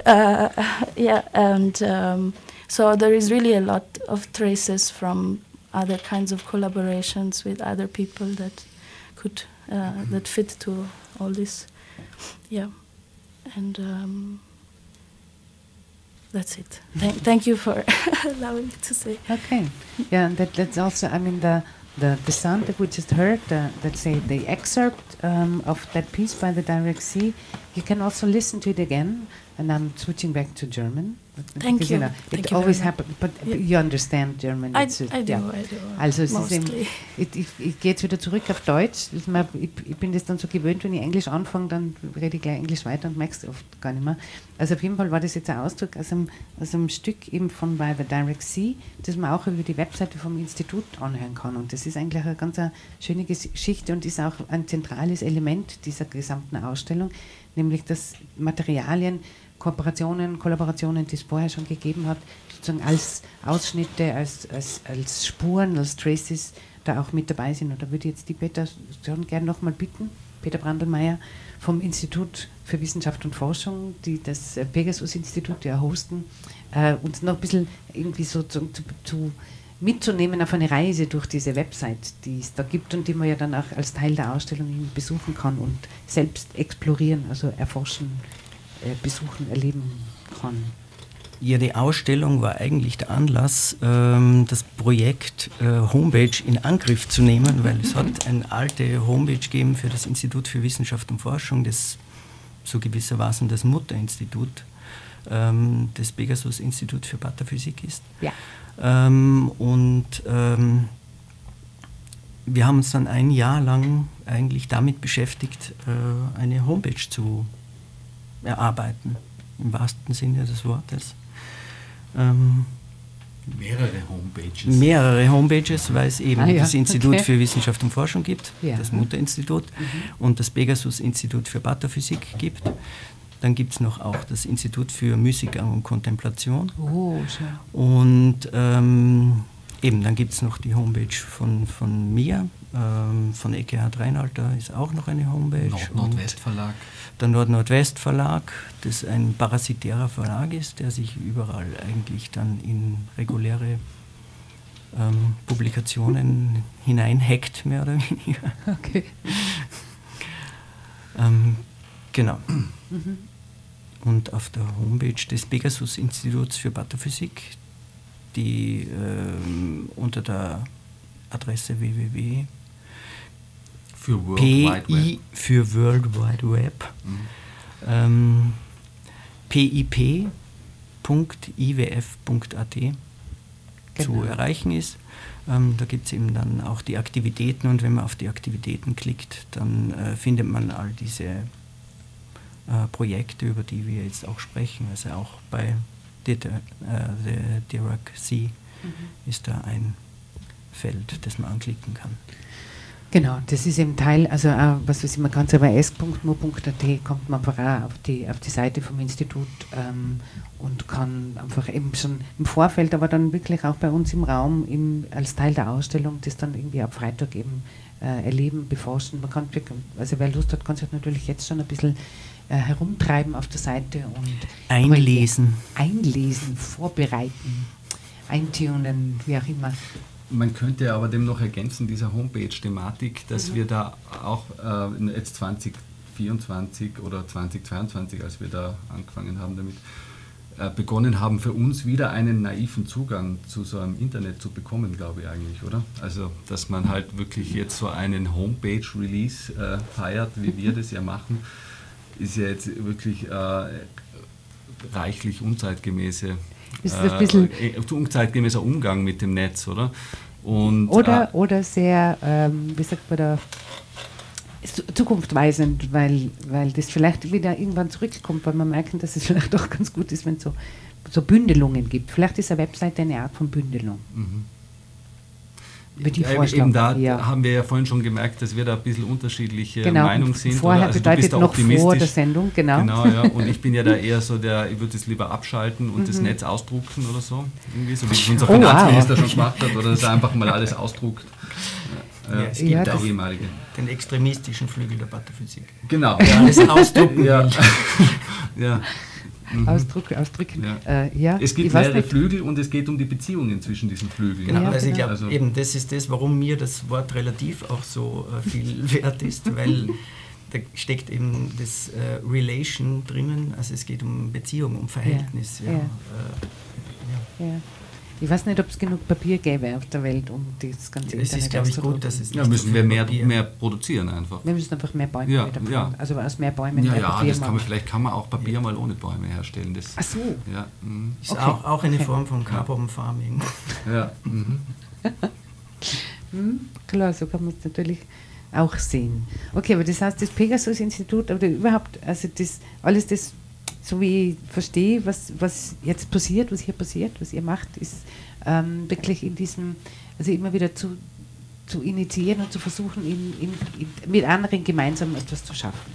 uh, yeah, and um, so there is really a lot of traces from other kinds of collaborations with other people that could uh, that fit to all this. Yeah, and um, that's it. Thank, thank you for allowing me to say. Okay. Yeah, that, that's also. I mean the. The, the sound that we just heard, uh, let's say the excerpt um, of that piece by the Direct Sea, you can also listen to it again. And I'm switching back to German. Thank because, you. Thank it you always happens, but Yeah. you understand German. I, It's, I do, yeah. I do. Also es ist eben, ich, ich, ich gehe jetzt wieder zurück auf Deutsch. Ich, ich bin das dann so gewöhnt, wenn ich Englisch anfange, dann rede ich gleich Englisch weiter und merkst oft gar nicht mehr. Also auf jeden Fall war das jetzt ein Ausdruck aus einem, aus einem Stück eben von By the Direct Sea, das man auch über die Webseite vom Institut anhören kann. Und das ist eigentlich eine ganz eine schöne Geschichte und ist auch ein zentrales Element dieser gesamten Ausstellung, nämlich dass Materialien, Kooperationen, Kollaborationen, die es vorher schon gegeben hat, sozusagen als Ausschnitte, als, als, als Spuren, als Traces da auch mit dabei sind. Und da würde ich jetzt die Peter schon gerne nochmal bitten, Peter Brandelmeier vom Institut für Wissenschaft und Forschung, die das äh, Pegasus-Institut ja hosten, äh, uns noch ein bisschen irgendwie so zu, zu, zu mitzunehmen auf eine Reise durch diese Website, die es da gibt und die man ja dann auch als Teil der Ausstellung besuchen kann und selbst explorieren, also erforschen, besuchen, erleben kann. Ja, die Ausstellung war eigentlich der Anlass, ähm, das Projekt äh, Homepage in Angriff zu nehmen, weil es hat eine alte Homepage gegeben für das Institut für Wissenschaft und Forschung, das so gewissermaßen das Mutterinstitut ähm, des Pegasus-Institut für Pathophysik ist. Ja. Ähm, und wir haben uns dann ein Jahr lang eigentlich damit beschäftigt, äh, eine Homepage zu erarbeiten, im wahrsten Sinne des Wortes. Ähm, Mehrere Homepages. mehrere Homepages, weil es eben Ah ja, das Institut okay. für Wissenschaft und Forschung gibt, Ja. Mhm. das Mutterinstitut, und das Pegasus-Institut für Pathophysik gibt. Dann gibt es noch auch das Institut für Müßiggang und Kontemplation. Oh, schön. Und ähm, eben, dann gibt es noch die Homepage von, von mir, ähm, von EKH Reinalter ist auch noch eine Homepage. Nord-Nordwest Verlag. Und der Nord-Nordwest Verlag, das ein parasitärer Verlag ist, der sich überall eigentlich dann in reguläre ähm, Publikationen hineinhackt, mehr oder weniger. Okay. Ähm, genau. Und auf der Homepage des Pegasus-Instituts für Pathophysik, die ähm, unter der Adresse www Für World Wide PI Web. für World Wide Web Mhm. ähm, pip.iwf.at zu Genau. erreichen ist. Ähm, da gibt es eben dann auch die Aktivitäten und wenn man auf die Aktivitäten klickt, dann äh, findet man all diese äh, Projekte, über die wir jetzt auch sprechen. Also auch bei äh, the Dirac Sea ist da ein Feld, das man anklicken kann. Genau, das ist eben Teil, also auch, was weiß ich, man kann über s.mu.at kommt man einfach auch auf die, auf die Seite vom Institut ähm, und kann einfach eben schon im Vorfeld, aber dann wirklich auch bei uns im Raum im, als Teil der Ausstellung das dann irgendwie ab Freitag eben äh, erleben, beforschen. Man kann wirklich, also wer Lust hat, kann sich natürlich jetzt schon ein bisschen äh, herumtreiben auf der Seite und Einlesen. einlesen, vorbereiten, eintunen, wie auch immer. Man könnte aber dem noch ergänzen, dieser Homepage-Thematik, dass wir da auch äh, jetzt 2024 oder 2022, als wir da angefangen haben damit, äh, begonnen haben, für uns wieder einen naiven Zugang zu so einem Internet zu bekommen, glaube ich eigentlich, oder? Also, dass man halt wirklich jetzt so einen Homepage-Release äh, feiert, wie wir das ja machen, ist ja jetzt wirklich äh, reichlich unzeitgemäße bisschen- äh, unzeitgemäßer Umgang mit dem Netz, oder? Und, Oder, äh, oder sehr, ähm, wie sagt man da, zu- zukunftsweisend, weil, weil das vielleicht wieder irgendwann zurückkommt, weil man merken, dass es vielleicht doch ganz gut ist, wenn es so, so Bündelungen gibt. Vielleicht ist eine Webseite eine Art von Bündelung. mhm. Ich Ja, vorschlagen. eben da ja. haben wir ja vorhin schon gemerkt, dass wir da ein bisschen unterschiedliche Genau, Meinung sind. vorher oder? Also du bedeutet bist da noch vor optimistisch. der Sendung, genau. Genau, ja. Und ich bin ja da eher so der, ich würde es lieber abschalten und Mhm. das Netz ausdrucken oder so. Irgendwie, so wie es unser Oh, wow. Finanzminister schon gemacht hat, oder dass er einfach mal alles ausdruckt. Ja, es gibt ja, auch ehemalige. Den extremistischen Flügel der Pataphysik. Genau. Ja, das ausdrucken ja. ja. Mhm. Ausdruck, ausdrücken. Ja. Äh, ja, es gibt mehrere Flügel und es geht um die Beziehungen zwischen diesen Flügeln. Genau, ja, also genau. ich glaube, also eben das ist das, warum mir das Wort relativ auch so äh, viel wert ist, weil da steckt eben das äh, Relation drinnen, also es geht um Beziehung, um Verhältnis. Ja, ja. Ich weiß nicht, ob es genug Papier gäbe auf der Welt, um das ganze es Internet ist, glaube ich, gut, dass es Ja, müssen wir mehr, mehr produzieren einfach. Wir müssen einfach mehr Bäume ja, wieder ja. Also aus mehr Bäumen ja, mehr ja, Papier das kann man, vielleicht kann man auch Papier ja. mal ohne Bäume herstellen. Das, Ach so. Ja, mh. Ist okay. auch, auch eine Form von Carbon Farming. Ja. Mhm. hm, klar, so kann man es natürlich auch sehen. Okay, aber das heißt, das Pegasus-Institut, oder überhaupt, also das, alles das so wie ich verstehe, was, was jetzt passiert, was hier passiert, was ihr macht, ist ähm, wirklich in diesem, also immer wieder zu, zu initiieren und zu versuchen, in, in, in, mit anderen gemeinsam etwas zu schaffen.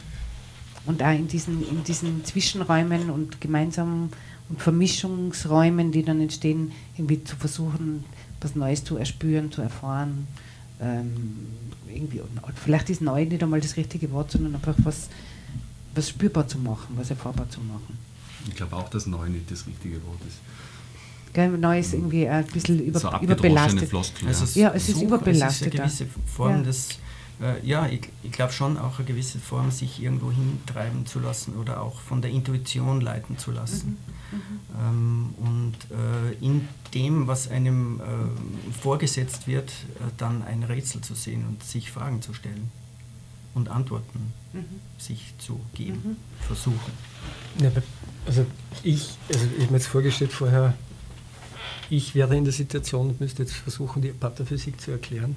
Und auch in diesen, in diesen Zwischenräumen und gemeinsamen und Vermischungsräumen, die dann entstehen, irgendwie zu versuchen, was Neues zu erspüren, zu erfahren. Ähm, irgendwie, vielleicht ist neu nicht einmal das richtige Wort, sondern einfach was, was spürbar zu machen, was erfahrbar zu machen. Ich glaube auch, dass neu nicht das richtige Wort ist. Gell, neu ist irgendwie ein bisschen über, so überbelastet. Floskel, ja. Also ja, es ist überbelastet. Es ist eine gewisse Form ja. des, äh, ja, ich, ich glaube schon auch eine gewisse Form, sich irgendwo hintreiben zu lassen oder auch von der Intuition leiten zu lassen. Mhm. Mhm. Ähm, und äh, in dem, was einem äh, vorgesetzt wird, äh, dann ein Rätsel zu sehen und sich Fragen zu stellen und Antworten mhm. sich zu geben, mhm. versuchen. Ja, also ich, also ich habe mir jetzt vorgestellt vorher, ich wäre in der Situation und müsste jetzt versuchen, die Patterphysik zu erklären.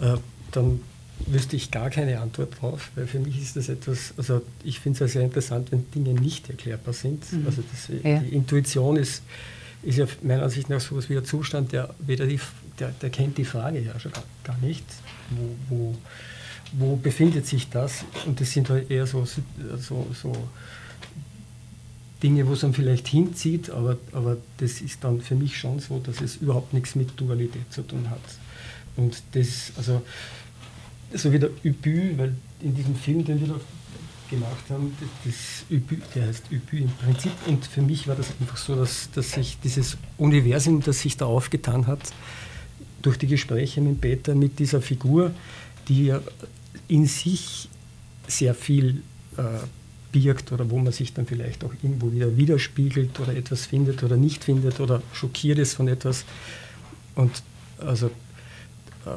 Äh, dann wüsste ich gar keine Antwort drauf, weil für mich ist das etwas, also ich finde es ja sehr interessant, wenn Dinge nicht erklärbar sind. Mhm. Also das, ja. die Intuition ist, ist ja meiner Ansicht nach so etwas wie ein Zustand, der weder die, der, der kennt die Frage ja schon gar, gar nicht, wo, wo wo befindet sich das? Und das sind halt eher so, so, so Dinge, wo es dann vielleicht hinzieht, aber, aber das ist dann für mich schon so, dass es überhaupt nichts mit Dualität zu tun hat. Und das, also, so wie der Übü, weil in diesem Film, den wir da gemacht haben, das Übü, der heißt Übü im Prinzip. Und für mich war das einfach so, dass, dass sich dieses Universum, das sich da aufgetan hat, durch die Gespräche mit Peter, mit dieser Figur, die ja in sich sehr viel äh, birgt oder wo man sich dann vielleicht auch irgendwo wieder widerspiegelt oder etwas findet oder nicht findet oder schockiert ist von etwas. Und also äh,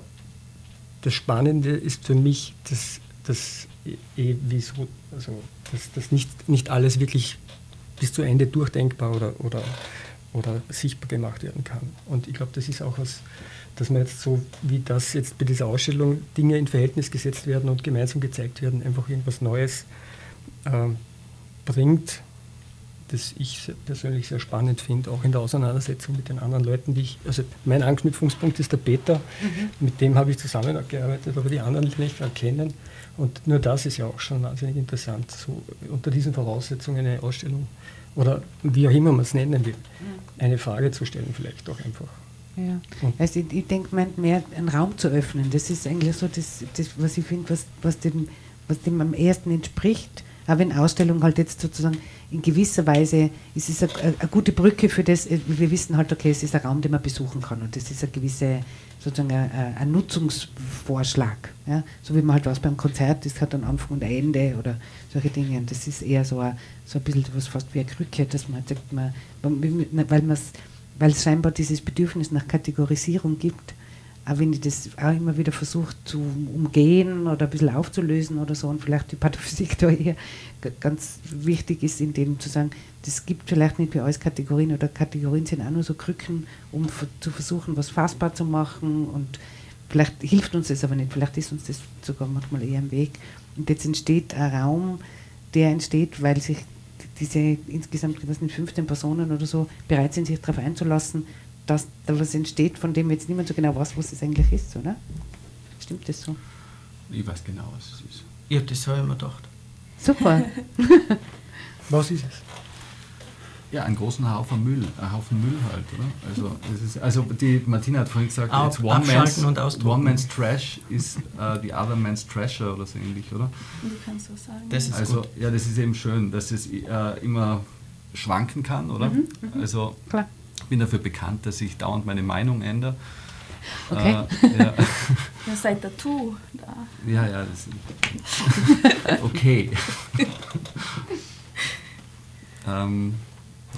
das Spannende ist für mich, dass, dass, eh, wieso, also, dass, dass nicht, nicht alles wirklich bis zu Ende durchdenkbar oder, oder, oder sichtbar gemacht werden kann. Und ich glaube, das ist auch was, dass man jetzt so, wie das jetzt bei dieser Ausstellung Dinge in Verhältnis gesetzt werden und gemeinsam gezeigt werden, einfach irgendwas Neues äh, bringt, das ich persönlich sehr spannend finde, auch in der Auseinandersetzung mit den anderen Leuten, die ich, also mein Anknüpfungspunkt ist der Peter, mhm. mit dem habe ich zusammengearbeitet, aber die anderen nicht erkennen. Und nur das ist ja auch schon wahnsinnig interessant, so unter diesen Voraussetzungen eine Ausstellung oder wie auch immer man es nennen will, mhm. eine Frage zu stellen, vielleicht auch einfach. Ja. Also ich, ich denke, mehr einen Raum zu öffnen, das ist eigentlich so das, das was ich finde, was, was, dem, was dem am ersten entspricht. Aber in Ausstellung halt jetzt sozusagen in gewisser Weise ist es eine, eine, gute Brücke für das, äh, wir wissen halt, okay, es ist ein Raum, den man besuchen kann und das ist ein gewisse sozusagen ein, ein Nutzungsvorschlag. Ja? So wie man halt was beim Konzert ist, hat einen Anfang und ein Ende oder solche Dinge. Und das ist eher so ein, so ein bisschen was fast wie eine Krücke, dass man sagt, man, weil man es weil es scheinbar dieses Bedürfnis nach Kategorisierung gibt. Auch wenn ich das auch immer wieder versuche zu umgehen oder ein bisschen aufzulösen oder so und vielleicht die Pathophysik da eher ganz wichtig ist, in dem zu sagen, das gibt vielleicht nicht für alles Kategorien oder Kategorien sind auch nur so Krücken, um zu versuchen, was fassbar zu machen und vielleicht hilft uns das aber nicht, vielleicht ist uns das sogar manchmal eher im Weg. Und jetzt entsteht ein Raum, der entsteht, weil sich diese insgesamt, ich weiß nicht, 15 Personen oder so bereit sind, sich darauf einzulassen, dass da was entsteht, von dem jetzt niemand so genau weiß, was es eigentlich ist, oder? Stimmt das so? Ich weiß genau, was es ist. Ja, das habe ich mir gedacht. Super. was ist es? Ja, einen großen Haufen Müll, ein Haufen Müll halt, oder? Also, es ist, also die Martina hat vorhin gesagt, Auf, one, man's, one man's trash is uh, the other man's treasure oder so ähnlich, oder? Du kannst so sagen. Das ist also, gut. ja, das ist eben schön, dass es äh, immer schwanken kann, oder? Mhm, mhm. also, Klar. ich bin dafür bekannt, dass ich dauernd meine Meinung ändere. Okay. Äh, ja. Ihr seid dazu da. Ja, ja. Das okay. ähm,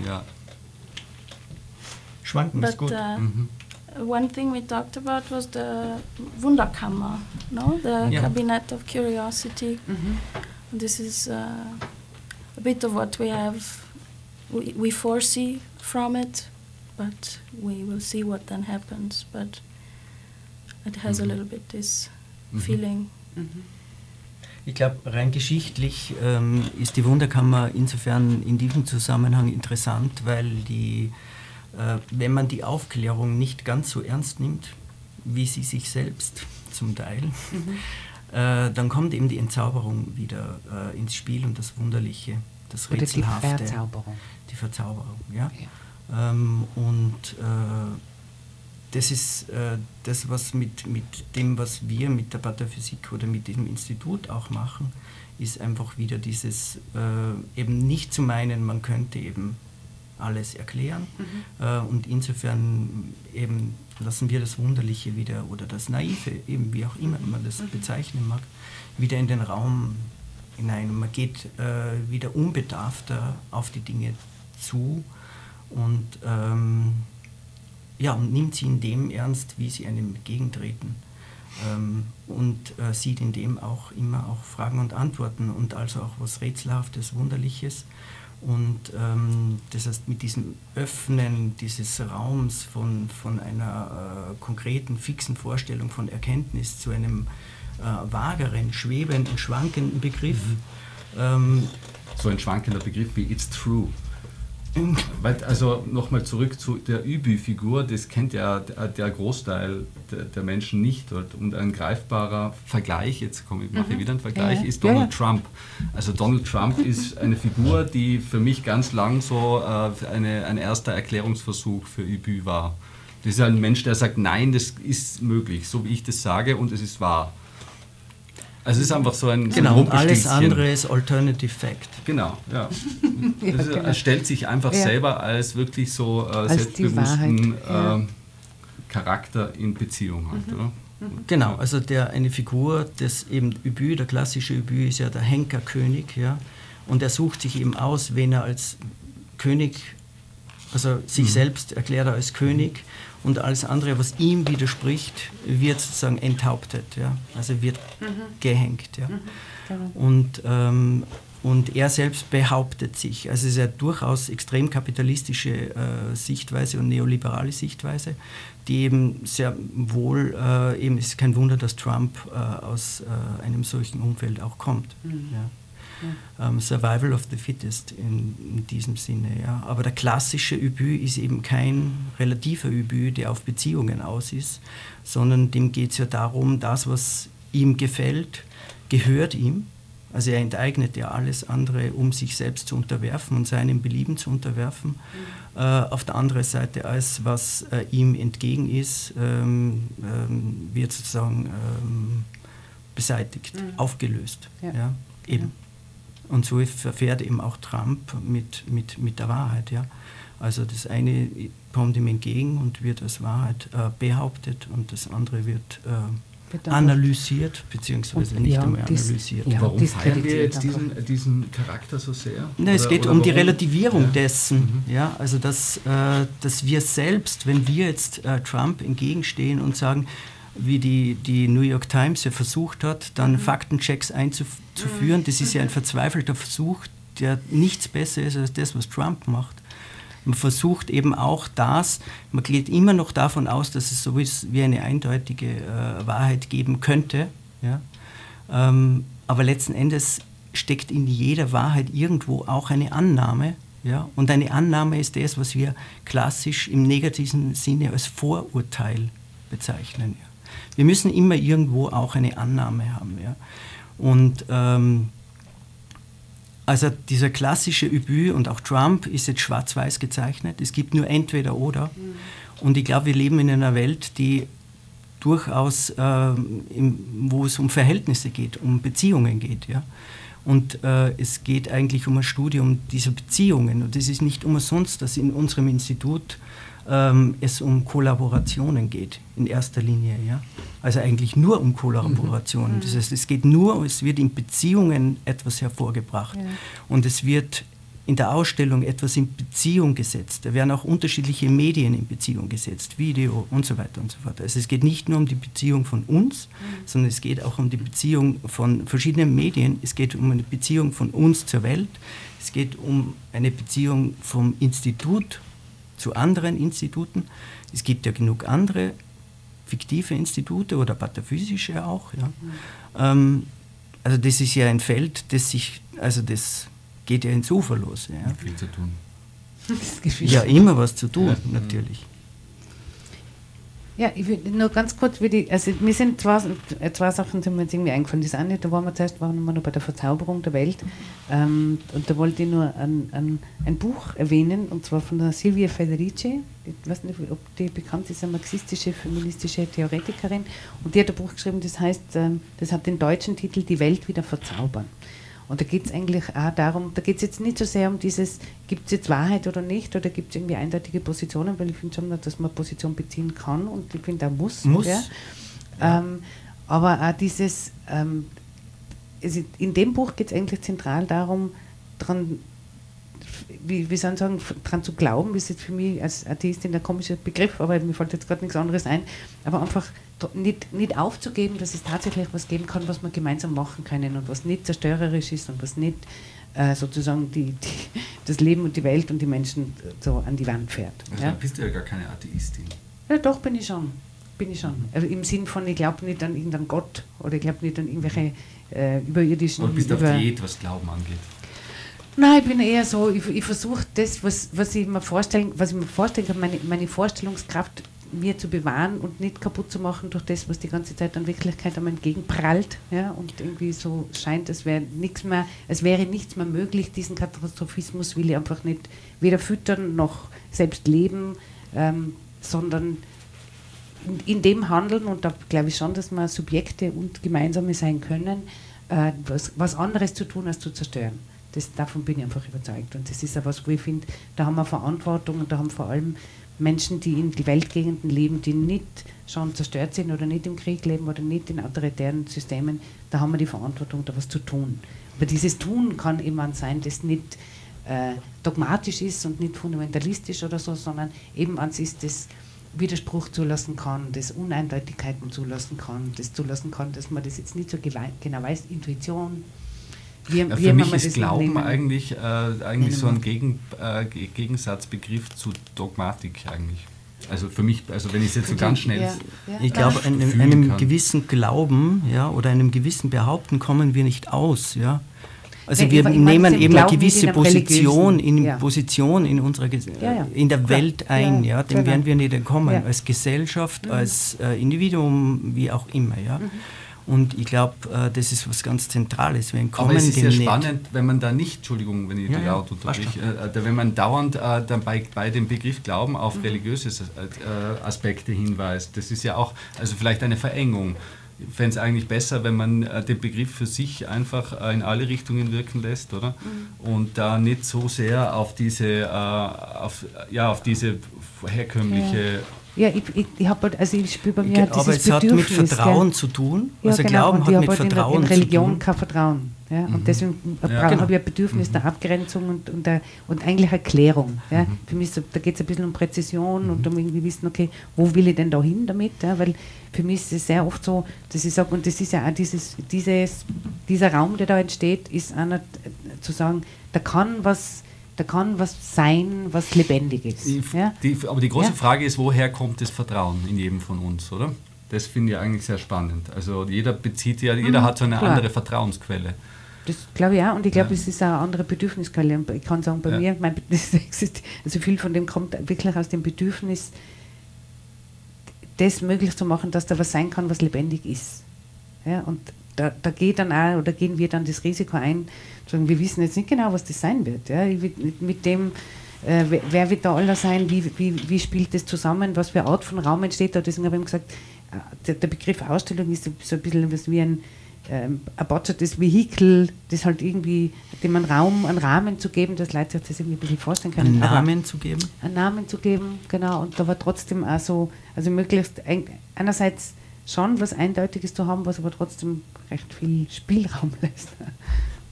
ja. Schwanken But, ist gut. Uh, mhm. One thing we talked about was the Wunderkammer, no? the yeah. Cabinet of Curiosity. Mm -hmm. This is uh, a bit of what we have, we, we foresee from it, but we will see what then happens. But it has mm -hmm. a mhm. little bit this -hmm. feeling. Ich glaube, rein geschichtlich ähm, ist die Wunderkammer insofern in diesem Zusammenhang interessant, weil die, äh, wenn man die Aufklärung nicht ganz so ernst nimmt, wie sie sich selbst zum Teil, mhm. äh, dann kommt eben die Entzauberung wieder äh, ins Spiel und das Wunderliche, das Rätselhafte. Oder die Verzauberung. Die Verzauberung, ja. ja. Ähm, und äh, das ist äh, das, was mit, mit dem, was wir mit der Pathophysik oder mit diesem Institut auch machen, ist einfach wieder dieses äh, eben nicht zu meinen, man könnte eben alles erklären. Mhm. Äh, und insofern eben lassen wir das Wunderliche wieder oder das Naive, eben wie auch immer man das mhm. bezeichnen mag, wieder in den Raum hinein. Man geht äh, wieder unbedarfter auf die Dinge zu und ähm, ja, und nimmt sie in dem ernst, wie sie einem entgegentreten. Ähm, und äh, sieht in dem auch immer auch Fragen und Antworten und also auch was Rätselhaftes, Wunderliches. Und ähm, das heißt, mit diesem Öffnen dieses Raums von, von einer äh, konkreten, fixen Vorstellung von Erkenntnis zu einem äh, vageren, schwebenden, schwankenden Begriff. Mhm. Ähm, so ein schwankender Begriff wie It's True. Weil, also nochmal zurück zu der Übü-Figur, das kennt ja der, Großteil der, der, Menschen nicht. Und ein greifbarer Vergleich, jetzt komme ich, mache ich mhm. wieder einen Vergleich, ja, ist Donald ja. Trump. Also Donald Trump ist eine Figur, die für mich ganz lang so äh, eine, ein erster Erklärungsversuch für Übü war. Das ist ein Mensch, der sagt, nein, das ist möglich, so wie ich das sage und es ist wahr. Also es ist einfach so ein Genau, so ein alles andere ist Alternative Fact. Genau, ja. ja genau. Er stellt sich einfach ja. selber als wirklich so äh, als selbstbewussten äh, Charakter in Beziehung halt, mhm. oder? Mhm. Genau, also der, eine Figur des eben Übü, der klassische Übü ist ja der Henkerkönig, ja, und er sucht sich eben aus, wen er als König, also sich mhm. selbst erklärt er als König und alles andere, was ihm widerspricht, wird sozusagen enthauptet, ja? also wird mhm. gehängt. Ja? Mhm. Genau. Und, ähm, und er selbst behauptet sich. Also es ist ja durchaus extrem kapitalistische äh, Sichtweise und neoliberale Sichtweise, die eben sehr wohl, äh, eben ist kein Wunder, dass Trump äh, aus äh, einem solchen Umfeld auch kommt. Mhm. Ja ähm, Survival of the Fittest in, in, diesem Sinne. Ja. Aber der klassische Übü ist eben kein relativer Übü, der auf Beziehungen aus ist, sondern dem geht es ja darum, das, was ihm gefällt, gehört ihm. Also er enteignet ja alles andere, um sich selbst zu unterwerfen und seinem Belieben zu unterwerfen. Mhm. Äh, auf der anderen Seite, als was äh, ihm entgegen ist, ähm, ähm, wird sozusagen ähm, beseitigt, mhm. aufgelöst. Ja. ja eben. Und so verfährt eben auch Trump mit, mit, mit der Wahrheit. Ja? Also das eine kommt ihm entgegen und wird als Wahrheit äh, behauptet und das andere wird äh, analysiert, beziehungsweise und, nicht ja, einmal dies, analysiert. Ja, Warum feiern wir jetzt diesen, diesen Charakter so sehr? Na, es geht um warum? die Relativierung ja. dessen. Mhm. Ja, also dass, äh, dass wir selbst, wenn wir jetzt äh, Trump entgegenstehen und sagen, wie die, die New York Times ja versucht hat, dann mhm. Faktenchecks einzuführen. Das ist ja ein verzweifelter Versuch, der nichts besser ist als das, was Trump macht. Man versucht eben auch das, man geht immer noch davon aus, dass es so ist, wie eine eindeutige äh, Wahrheit geben könnte. Ja? Ähm, aber letzten Endes steckt in jeder Wahrheit irgendwo auch eine Annahme. Ja? Und eine Annahme ist das, was wir klassisch im negativen Sinne als Vorurteil bezeichnen. Ja? Wir müssen immer irgendwo auch eine Annahme haben. Ja? Und ähm, Also dieser klassische Übü und auch Trump ist jetzt schwarz-weiß gezeichnet. Es gibt nur entweder oder. Mhm. Und ich glaube, wir leben in einer Welt, die durchaus, äh, im, wo es um Verhältnisse geht, um Beziehungen geht. Ja? Und äh, es geht eigentlich um ein Studium dieser Beziehungen. Und es ist nicht umsonst, dass in unserem Institut ähm, es um Kollaborationen geht, in erster Linie. Ja? Also eigentlich nur um Kollaborationen. Mhm. Das heißt, es geht nur, es wird in Beziehungen etwas hervorgebracht. Ja. Und es wird in der Ausstellung etwas in Beziehung gesetzt. Da werden auch unterschiedliche Medien in Beziehung gesetzt, Video und so weiter und so fort. Also es geht nicht nur um die Beziehung von uns, mhm. sondern es geht auch um die Beziehung von verschiedenen Medien. Es geht um eine Beziehung von uns zur Welt. Es geht um eine Beziehung vom Institut zu anderen Instituten. Es gibt ja genug andere fiktive Institute oder pataphysische auch. Ja. Mhm. Ähm, also das ist ja ein Feld, das sich, also das geht ja ins Ufer los. Ja. Viel zu tun. ja, immer was zu tun, ja. natürlich. Ja, ich will nur ganz kurz, die, also mir sind zwei, zwei Sachen sind mir jetzt irgendwie eingefallen. Das eine, da waren wir zuerst waren wir noch bei der Verzauberung der Welt ähm, und da wollte ich nur ein, ein, ein, Buch erwähnen und zwar von der Silvia Federici. Ich weiß nicht, ob die bekannt ist, eine marxistische, feministische Theoretikerin und die hat ein Buch geschrieben, das heißt, ähm, das hat den deutschen Titel Die Welt wieder verzaubern. Und da geht es eigentlich auch darum, da geht es jetzt nicht so sehr um dieses, gibt es jetzt Wahrheit oder nicht, oder gibt es irgendwie eindeutige Positionen, weil ich finde schon, dass man Position beziehen kann und ich finde auch muss. Muss. Ja. Ja. Ähm, aber auch dieses, ähm, in dem Buch geht es eigentlich zentral darum, dran, wie, wie soll ich sagen, daran zu glauben, ist jetzt für mich als Atheistin der komische Begriff, aber mir fällt jetzt gerade nichts anderes ein, aber einfach nicht, nicht aufzugeben, dass es tatsächlich was geben kann, was wir gemeinsam machen können und was nicht zerstörerisch ist und was nicht äh, sozusagen die, die, das Leben und die Welt und die Menschen so an die Wand fährt. Also ja? bist du ja gar keine Atheistin. Ja, doch, bin ich schon. Bin ich schon. Also Im Sinn von, ich glaube nicht an irgendeinen Gott oder ich glaube nicht an irgendwelche äh, überirdischen... Und bist über, auf Diät, was Glauben angeht? Nein, ich bin eher so, ich, ich versuche das, was, was, ich mir vorstellen, was ich mir vorstellen kann, meine, meine Vorstellungskraft mir zu bewahren und nicht kaputt zu machen durch das, was die ganze Zeit an Wirklichkeit einem entgegenprallt. Ja, und irgendwie so scheint, es wäre nichts mehr, es wäre nichts mehr möglich. Diesen Katastrophismus will ich einfach nicht weder füttern noch selbst leben, ähm, sondern in, in, dem Handeln, und da glaube ich schon, dass wir Subjekte und Gemeinsame sein können, äh, was, was anderes zu tun als zu zerstören. Das, davon bin ich einfach überzeugt. Und das ist ja was, wo ich finde, da haben wir Verantwortung und da haben vor allem Menschen, die in die Weltgegenden leben, die nicht schon zerstört sind oder nicht im Krieg leben oder nicht in autoritären Systemen, da haben wir die Verantwortung, da was zu tun. Aber dieses Tun kann jemand sein, das nicht äh, dogmatisch ist und nicht fundamentalistisch oder so, sondern eben ans ist, das Widerspruch zulassen kann, das Uneindeutigkeiten zulassen kann, das zulassen kann, dass man das jetzt nicht so genau weiß, Intuition, wie, ja, für mich ist Glauben eigentlich, äh, eigentlich so ein Gegen, äh, Gegensatzbegriff zu Dogmatik eigentlich. Also für mich, also wenn ich es jetzt so ganz schnell. Ja, ja. Ich glaube, einem, einem gewissen Glauben ja, oder einem gewissen Behaupten kommen wir nicht aus. Ja. Also ja, wir nehmen eben eine gewisse Position in, ja. Position in unserer ja, in der Welt ein, ja, dem genau. werden wir nicht entkommen, als Gesellschaft, mhm. als äh, Individuum, wie auch immer, ja. Mhm. Und ich glaube, äh, das ist was ganz Zentrales. Wir Aber es ist ja spannend, wenn man da nicht, Entschuldigung, wenn ich ja, ja, unterbreche, äh, wenn man dauernd äh, dann bei, bei dem Begriff Glauben auf mhm. religiöse äh, Aspekte hinweist. Das ist ja auch, also vielleicht eine Verengung. Ich fände es eigentlich besser, wenn man äh, den Begriff für sich einfach äh, in alle Richtungen wirken lässt, oder? Mhm. Und da nicht so sehr auf diese, auf, ja, auf diese herkömmliche ja ja, ich, ich, ich habe halt, also ich spüre bei mir halt Aber es hat mit Vertrauen gell? zu tun. Ja, also genau. Glauben hat mit halt Vertrauen in, in Religion zu tun. kein Vertrauen. Ja? Und mhm. deswegen ja, genau. habe ich ein Bedürfnis mhm. der Abgrenzung und, und, der, und eigentlich Erklärung. Ja? Mhm. Für mich so, da geht es ein bisschen um Präzision mhm. und um irgendwie wissen, okay, wo will ich denn da hin damit? Ja? Weil für mich ist es sehr oft so, dass ich sage, und das ist ja auch dieses, dieses, dieser Raum, der da entsteht, ist einer äh, zu sagen, da kann was da kann was sein, was lebendig ist. Die, ja? die, aber die große ja? Frage ist, woher kommt das Vertrauen in jedem von uns, oder? Das finde ich eigentlich sehr spannend. Also jeder bezieht ja, jeder mhm, hat so eine klar. andere Vertrauensquelle. Das glaube ich auch und ich glaube, ja. es ist auch eine andere Bedürfnisquelle. Ich kann sagen, bei ja. mir, mein also viel von dem kommt wirklich aus dem Bedürfnis, das möglich zu machen, dass da was sein kann, was lebendig ist. Ja, und da, da geht dann auch, oder gehen wir dann das Risiko ein, wir wissen jetzt nicht genau, was das sein wird. Ja? Mit dem, äh, wer wird da aller sein, wie, wie, wie spielt das zusammen, was für Art von Raum entsteht da. Deswegen habe ich gesagt, äh, der, der Begriff Ausstellung ist so ein bisschen was wie ein ähm, erbotschertes Vehikel, das halt irgendwie, dem einen Raum, einen Rahmen zu geben, dass Leute sich das irgendwie ein bisschen vorstellen können. Einen Namen zu geben? Einen Namen zu geben, genau. Und da war trotzdem auch so, also möglichst einerseits schon was Eindeutiges zu haben, was aber trotzdem recht viel Spielraum lässt.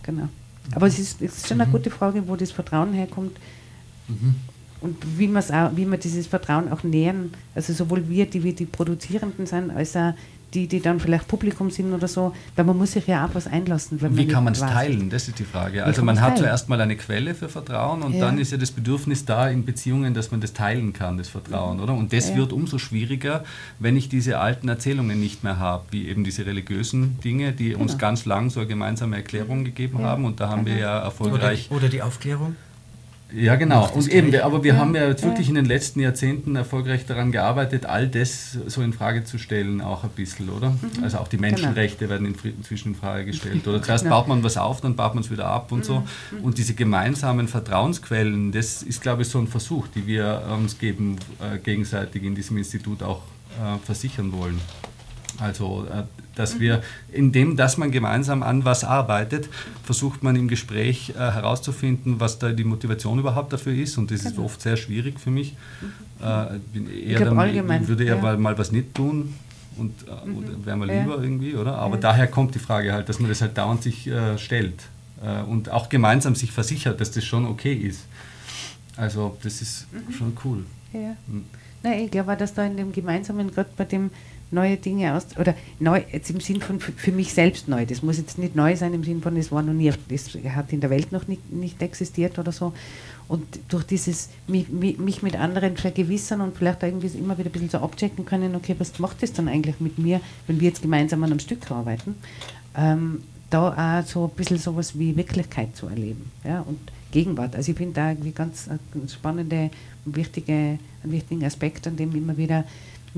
genau. Aber es ist, es ist schon eine mhm. gute Frage, wo das Vertrauen herkommt. Mhm. Und wie, auch, wie wir dieses Vertrauen auch nähern, also sowohl wir, die wir die Produzierenden sind, als auch die, die dann vielleicht Publikum sind oder so, weil man muss sich ja auch was einlassen. Wie kann man es teilen? Das ist die Frage. also man hat teilen? zuerst mal eine Quelle für Vertrauen und ja. dann ist ja das Bedürfnis da in Beziehungen, dass man das teilen kann, das Vertrauen, oder? Und das ja. wird umso schwieriger, wenn ich diese alten Erzählungen nicht mehr habe, wie eben diese religiösen Dinge, die genau. uns ganz lang so eine gemeinsame Erklärung gegeben ja. haben und da haben wir ja erfolgreich... Oder, oder die Aufklärung? Ja, genau. Und eben, aber wir ja. haben ja jetzt wirklich in den letzten Jahrzehnten erfolgreich daran gearbeitet, all das so in Frage zu stellen, auch ein bisschen, oder? Mhm. Also auch die. Menschenrechte genau. werden inzwischen in Frage gestellt. Oder zuerst genau. baut man was auf, dann baut man es wieder ab und so. Mhm. Und diese gemeinsamen Vertrauensquellen, das ist, glaube ich, so ein Versuch, die wir uns geben, äh, gegenseitig in diesem Institut auch äh, versichern wollen. Also, äh, dass wir, indem dass man gemeinsam an was arbeitet, versucht man im Gespräch äh, herauszufinden, was da die Motivation überhaupt dafür ist. Und das ist genau. oft sehr schwierig für mich. Äh, bin eher dann, allgemein, würde eher ja. mal, was nicht tun und äh, mhm. wäre mal lieber ja. irgendwie, oder? Aber ja. daher kommt die Frage halt, dass man das halt dauernd sich äh, stellt äh, und auch gemeinsam sich versichert, dass das schon okay ist. Also das ist mhm. schon cool. Ja. Mhm. Na, ich glaube, dass da in dem gemeinsamen, gerade bei dem neue Dinge aus oder neu jetzt im Sinn von für mich selbst neu. Das muss jetzt nicht neu sein im Sinn von es war noch nie, das hat in der Welt noch nicht, nicht existiert oder so. Und durch dieses mich, mich mit anderen vergewissern und vielleicht irgendwie immer wieder ein bisschen so abchecken können, okay, was macht das dann eigentlich mit mir, wenn wir jetzt gemeinsam an einem Stück arbeiten, ähm, da auch so ein bisschen sowas wie Wirklichkeit zu erleben. Ja, und Gegenwart. Also ich finde da irgendwie ganz, ganz spannende, wichtige, einen wichtigen Aspekt, an dem immer wieder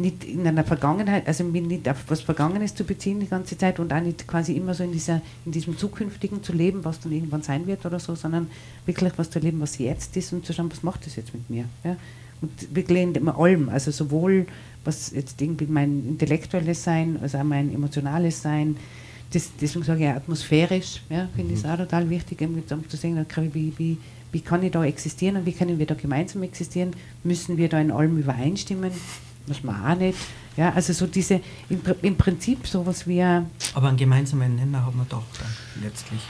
nicht in einer Vergangenheit, also nicht auf was Vergangenes zu beziehen die ganze Zeit und auch nicht quasi immer so in, dieser, in diesem Zukünftigen zu leben, was dann irgendwann sein wird oder so, sondern wirklich was zu leben, was jetzt ist und zu schauen, was macht das jetzt mit mir. Ja? Und wirklich in allem, also sowohl was jetzt irgendwie mein intellektuelles Sein, als auch mein emotionales Sein, das, deswegen sage ich atmosphärisch, ja, finde ich es mhm. auch total wichtig, eben zu sehen, wie, wie, wie kann ich da existieren und wie können wir da gemeinsam existieren, müssen wir da in allem übereinstimmen, muss man auch nicht. Ja, also so diese, im, im Prinzip sowas wie... Aber einen gemeinsamen Nenner haben wir doch dann letztlich.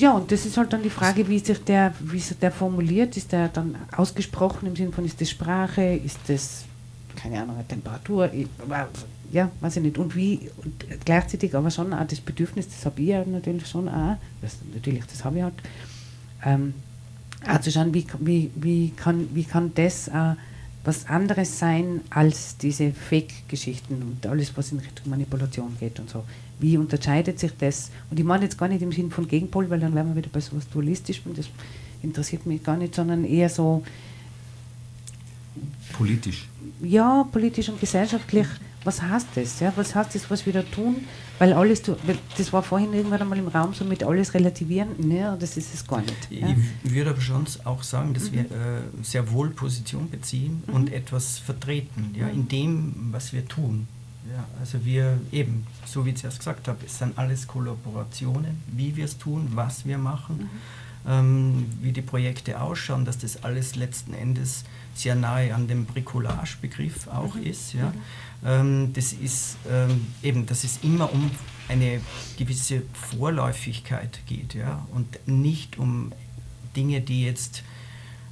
Ja, und das ist halt dann die Frage, wie sich der, wie sich der formuliert. Ist der dann ausgesprochen im Sinne von, ist das Sprache, ist das, keine Ahnung, Temperatur, ja, weiß ich nicht. Und wie, und gleichzeitig aber schon auch das Bedürfnis, das habe ich ja natürlich schon auch, das, natürlich, das habe ich halt, ähm, auch zu schauen, wie, wie, wie, kann, wie kann das auch was anderes sein als diese Fake-Geschichten und alles, was in Richtung Manipulation geht und so. Wie unterscheidet sich das? Und ich meine jetzt gar nicht im Sinn von Gegenpol, weil dann wären wir wieder bei so etwas dualistisch und das interessiert mich gar nicht, sondern eher so. Politisch. Ja, politisch und gesellschaftlich. Was heißt das? Ja? Was heißt das, was wir da tun? Weil alles, das war vorhin irgendwann einmal im Raum so mit alles relativieren, ne, das ist es gar nicht. Ja. Ich würde aber schon auch sagen, dass mhm. wir äh, sehr wohl Position beziehen mhm. und etwas vertreten, ja, in dem, was wir tun. Ja, also wir eben, so wie ich zuerst gesagt habe, es sind alles Kollaborationen, wie wir es tun, was wir machen, mhm. ähm, wie die Projekte ausschauen, dass das alles letzten Endes sehr nahe an dem Bricolage-Begriff auch mhm. ist. Ja. Mhm. Ähm, das ist ähm, eben, dass es immer um eine gewisse Vorläufigkeit geht ja, und nicht um Dinge, die jetzt,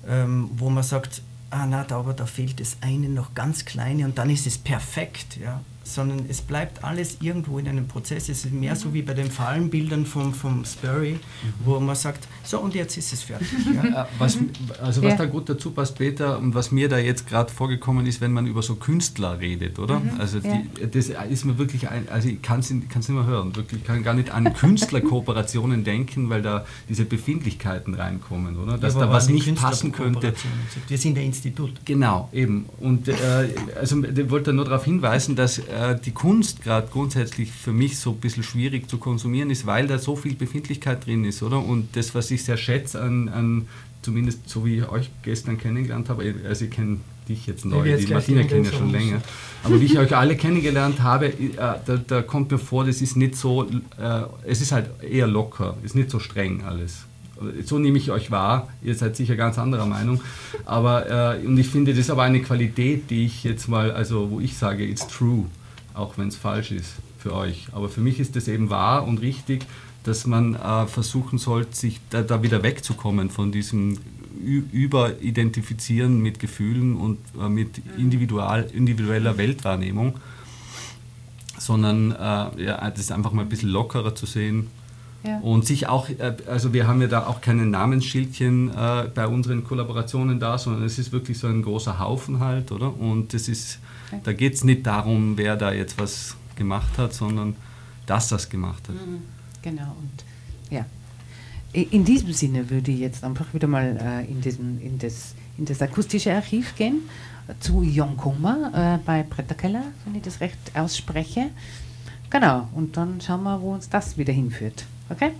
ähm, wo man sagt, ah na, da, aber da fehlt das eine noch ganz kleine und dann ist es perfekt. Ja sondern es bleibt alles irgendwo in einem Prozess. Es ist mehr so wie bei den Fallenbildern vom, vom Sperry, wo man sagt, so und jetzt ist es fertig. Ja. Äh, was, also was ja. da gut dazu passt, Peter, und was mir da jetzt gerade vorgekommen ist, wenn man über so Künstler redet, oder? Mhm. Also die, das ist mir wirklich, ein, also ich kann es nicht mehr hören, wirklich, ich kann gar nicht an Künstlerkooperationen denken, weil da diese Befindlichkeiten reinkommen, oder? Dass ja, da was nicht passen könnte. Wir sind der Institut. Genau, eben. Und äh, also ich wollte nur darauf hinweisen, dass äh, äh, die Kunst gerade grundsätzlich für mich so ein bisschen schwierig zu konsumieren ist, weil da so viel Befindlichkeit drin ist, oder? Und das, was ich sehr schätze an, an zumindest so wie ich euch gestern kennengelernt habe, also ich kenne dich jetzt neu, die Martina kennt ja schon länger, aber wie ich euch alle kennengelernt habe, äh, da, da, kommt mir vor, das ist nicht so, äh, es ist halt eher locker, ist nicht so streng alles. So nehme ich euch wahr, ihr seid sicher ganz anderer Meinung, aber äh, und ich finde, das aber eine Qualität, die ich jetzt mal, also wo ich sage, it's true, auch wenn es falsch ist für euch, aber für mich ist das eben wahr und richtig, dass man äh, versuchen sollte, sich da, da, wieder wegzukommen von diesem Überidentifizieren mit Gefühlen und äh, mit individual, individueller Weltwahrnehmung, sondern äh, ja, das einfach mal ein bisschen lockerer zu sehen. Ja. Und sich auch, äh, also wir haben ja da auch keine Namensschildchen äh, bei unseren Kollaborationen da, sondern es ist wirklich so ein großer Haufen halt, oder? Und das ist, okay. da geht es nicht darum, wer da jetzt was gemacht hat, sondern dass das gemacht hat. Mhm. Genau, und ja. In diesem Sinne würde ich jetzt einfach wieder mal äh, in, diesen, in, das, in das akustische Archiv gehen, zu Jon Kummer äh, bei Bretterkeller, wenn ich das recht ausspreche. Genau, und dann schauen wir, wo uns das wieder hinführt. Okay?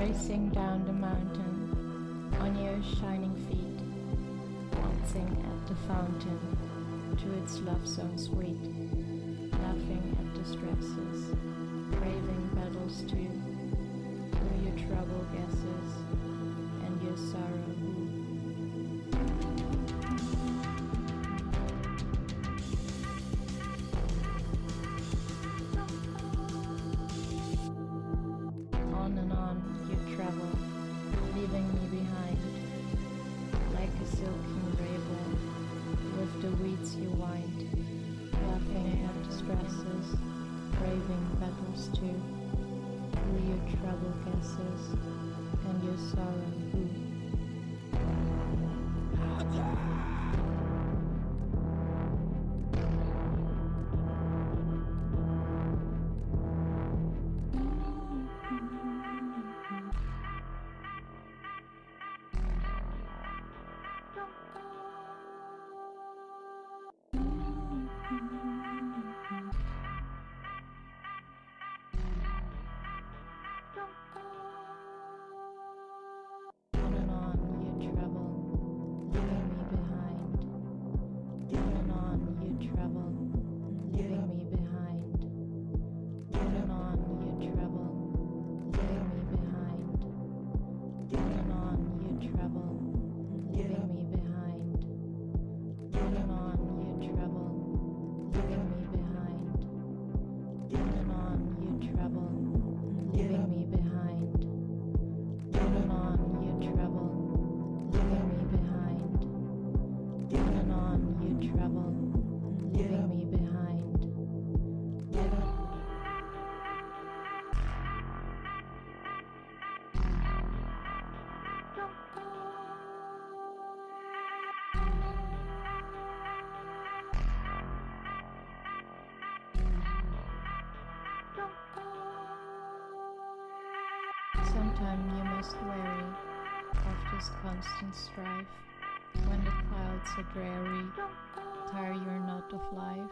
racing down the mountain on your shining feet, dancing at the fountain to its love song sweet, laughing at distresses, braving battles too, through your trouble guesses and your sorrow. Sometime you must weary of this constant strife. When the clouds are dreary, tire you're not of life.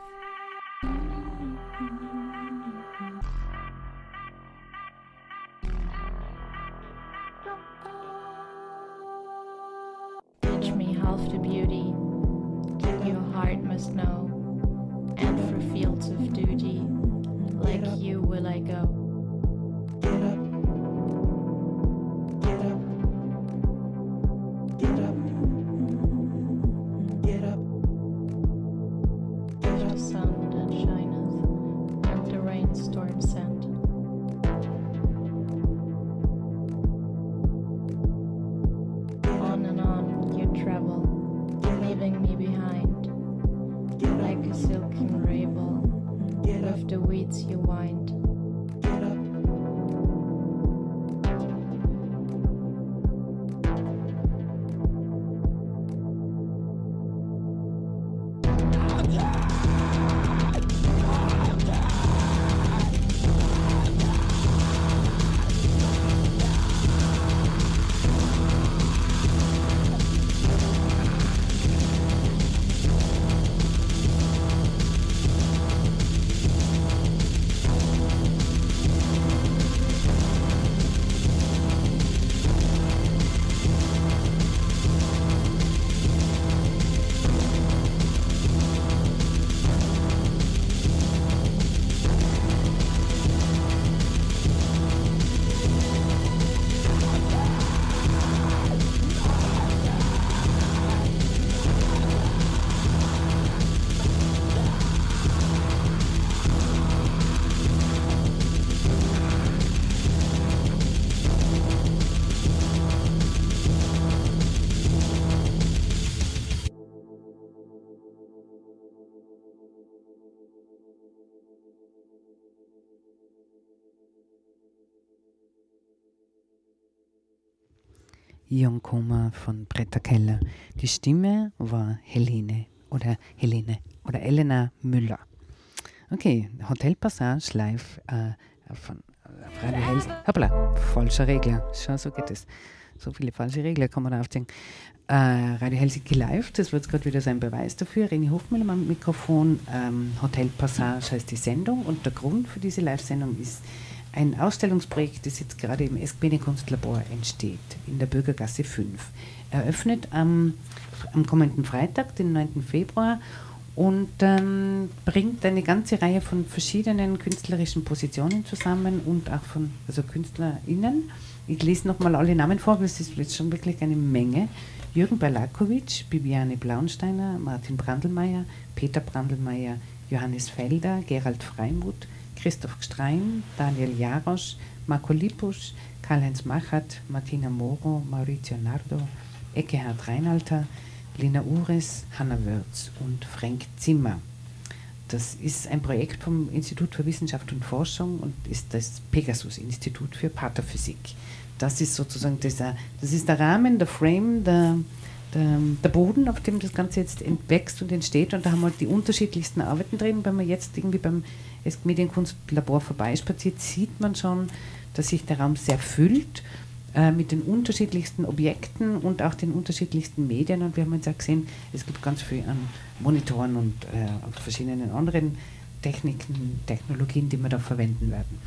Jon Koma von Britta Keller. Die Stimme war Helene oder Helene oder Elena Müller. Okay, Hotel Passage live äh, von äh, Radio Helsinki. Hoppla, falscher Regler. Schau, so geht es. So viele falsche Regler kann man da aufziehen. Äh, Radio Helsinki live, das wird gerade wieder sein Beweis dafür. René Hofmüller am Mikrofon. Ähm, Hotel Passage heißt die Sendung und der Grund für diese Live-Sendung ist ein Ausstellungsprojekt, das jetzt gerade im Esquene Kunstlabor entsteht, in der Bürgergasse 5. Eröffnet am, am kommenden Freitag, den 9. Februar, und ähm, bringt eine ganze Reihe von verschiedenen künstlerischen Positionen zusammen und auch von also KünstlerInnen. Ich lese nochmal alle Namen vor, weil es ist jetzt schon wirklich eine Menge. Jürgen Balakowitsch, Bibiane Blaunsteiner, Martin Brandelmeier, Peter Brandelmeier, Johannes Felder, Gerald Freimuth, Christoph Strein, Daniel Jarosch, Marco Lipusch, Karl-Heinz Machert, Martina Moro, Maurizio Nardo, Eckehard Reinalter, Lina Ures, Hanna Wörz und Frank Zimmer. Das ist ein Projekt vom Institut für Wissenschaft und Forschung und ist das Pegasus-Institut für Pathophysik. Das ist sozusagen dieser, das ist der Rahmen, der Frame, der, der, der, Boden, auf dem das Ganze jetzt entwächst und entsteht. Und da haben wir die unterschiedlichsten Arbeiten drin. Wenn man jetzt irgendwie beim Medienkunstlabor vorbeispaziert, sieht man schon, dass sich der Raum sehr füllt äh, mit den unterschiedlichsten Objekten und auch den unterschiedlichsten Medien. Und wir haben jetzt auch gesehen, es gibt ganz viel an Monitoren und äh, verschiedenen anderen Techniken, Technologien, die wir da verwenden werden.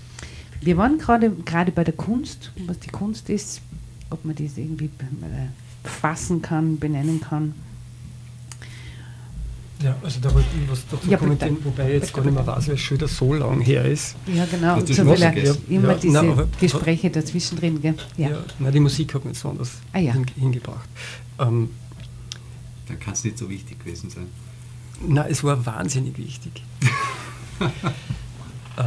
Wir waren gerade gerade bei der Kunst, was die Kunst ist, ob man das irgendwie äh, fassen kann, benennen kann. Ja, also da wollte ich was dazu ja, kommentieren, wobei ich jetzt gar nicht mehr weiß, weil es schon wieder so lang her ist. Ja, genau. Und so will ja, immer ja, diese nein, aber, Gespräche dazwischen drin. Gell? Ja. ja, nein, die Musik hat mich so anders ah, ja. hin, hingebracht. Ähm, Dann kann es nicht so wichtig gewesen sein. Nein, es war wahnsinnig wichtig. äh,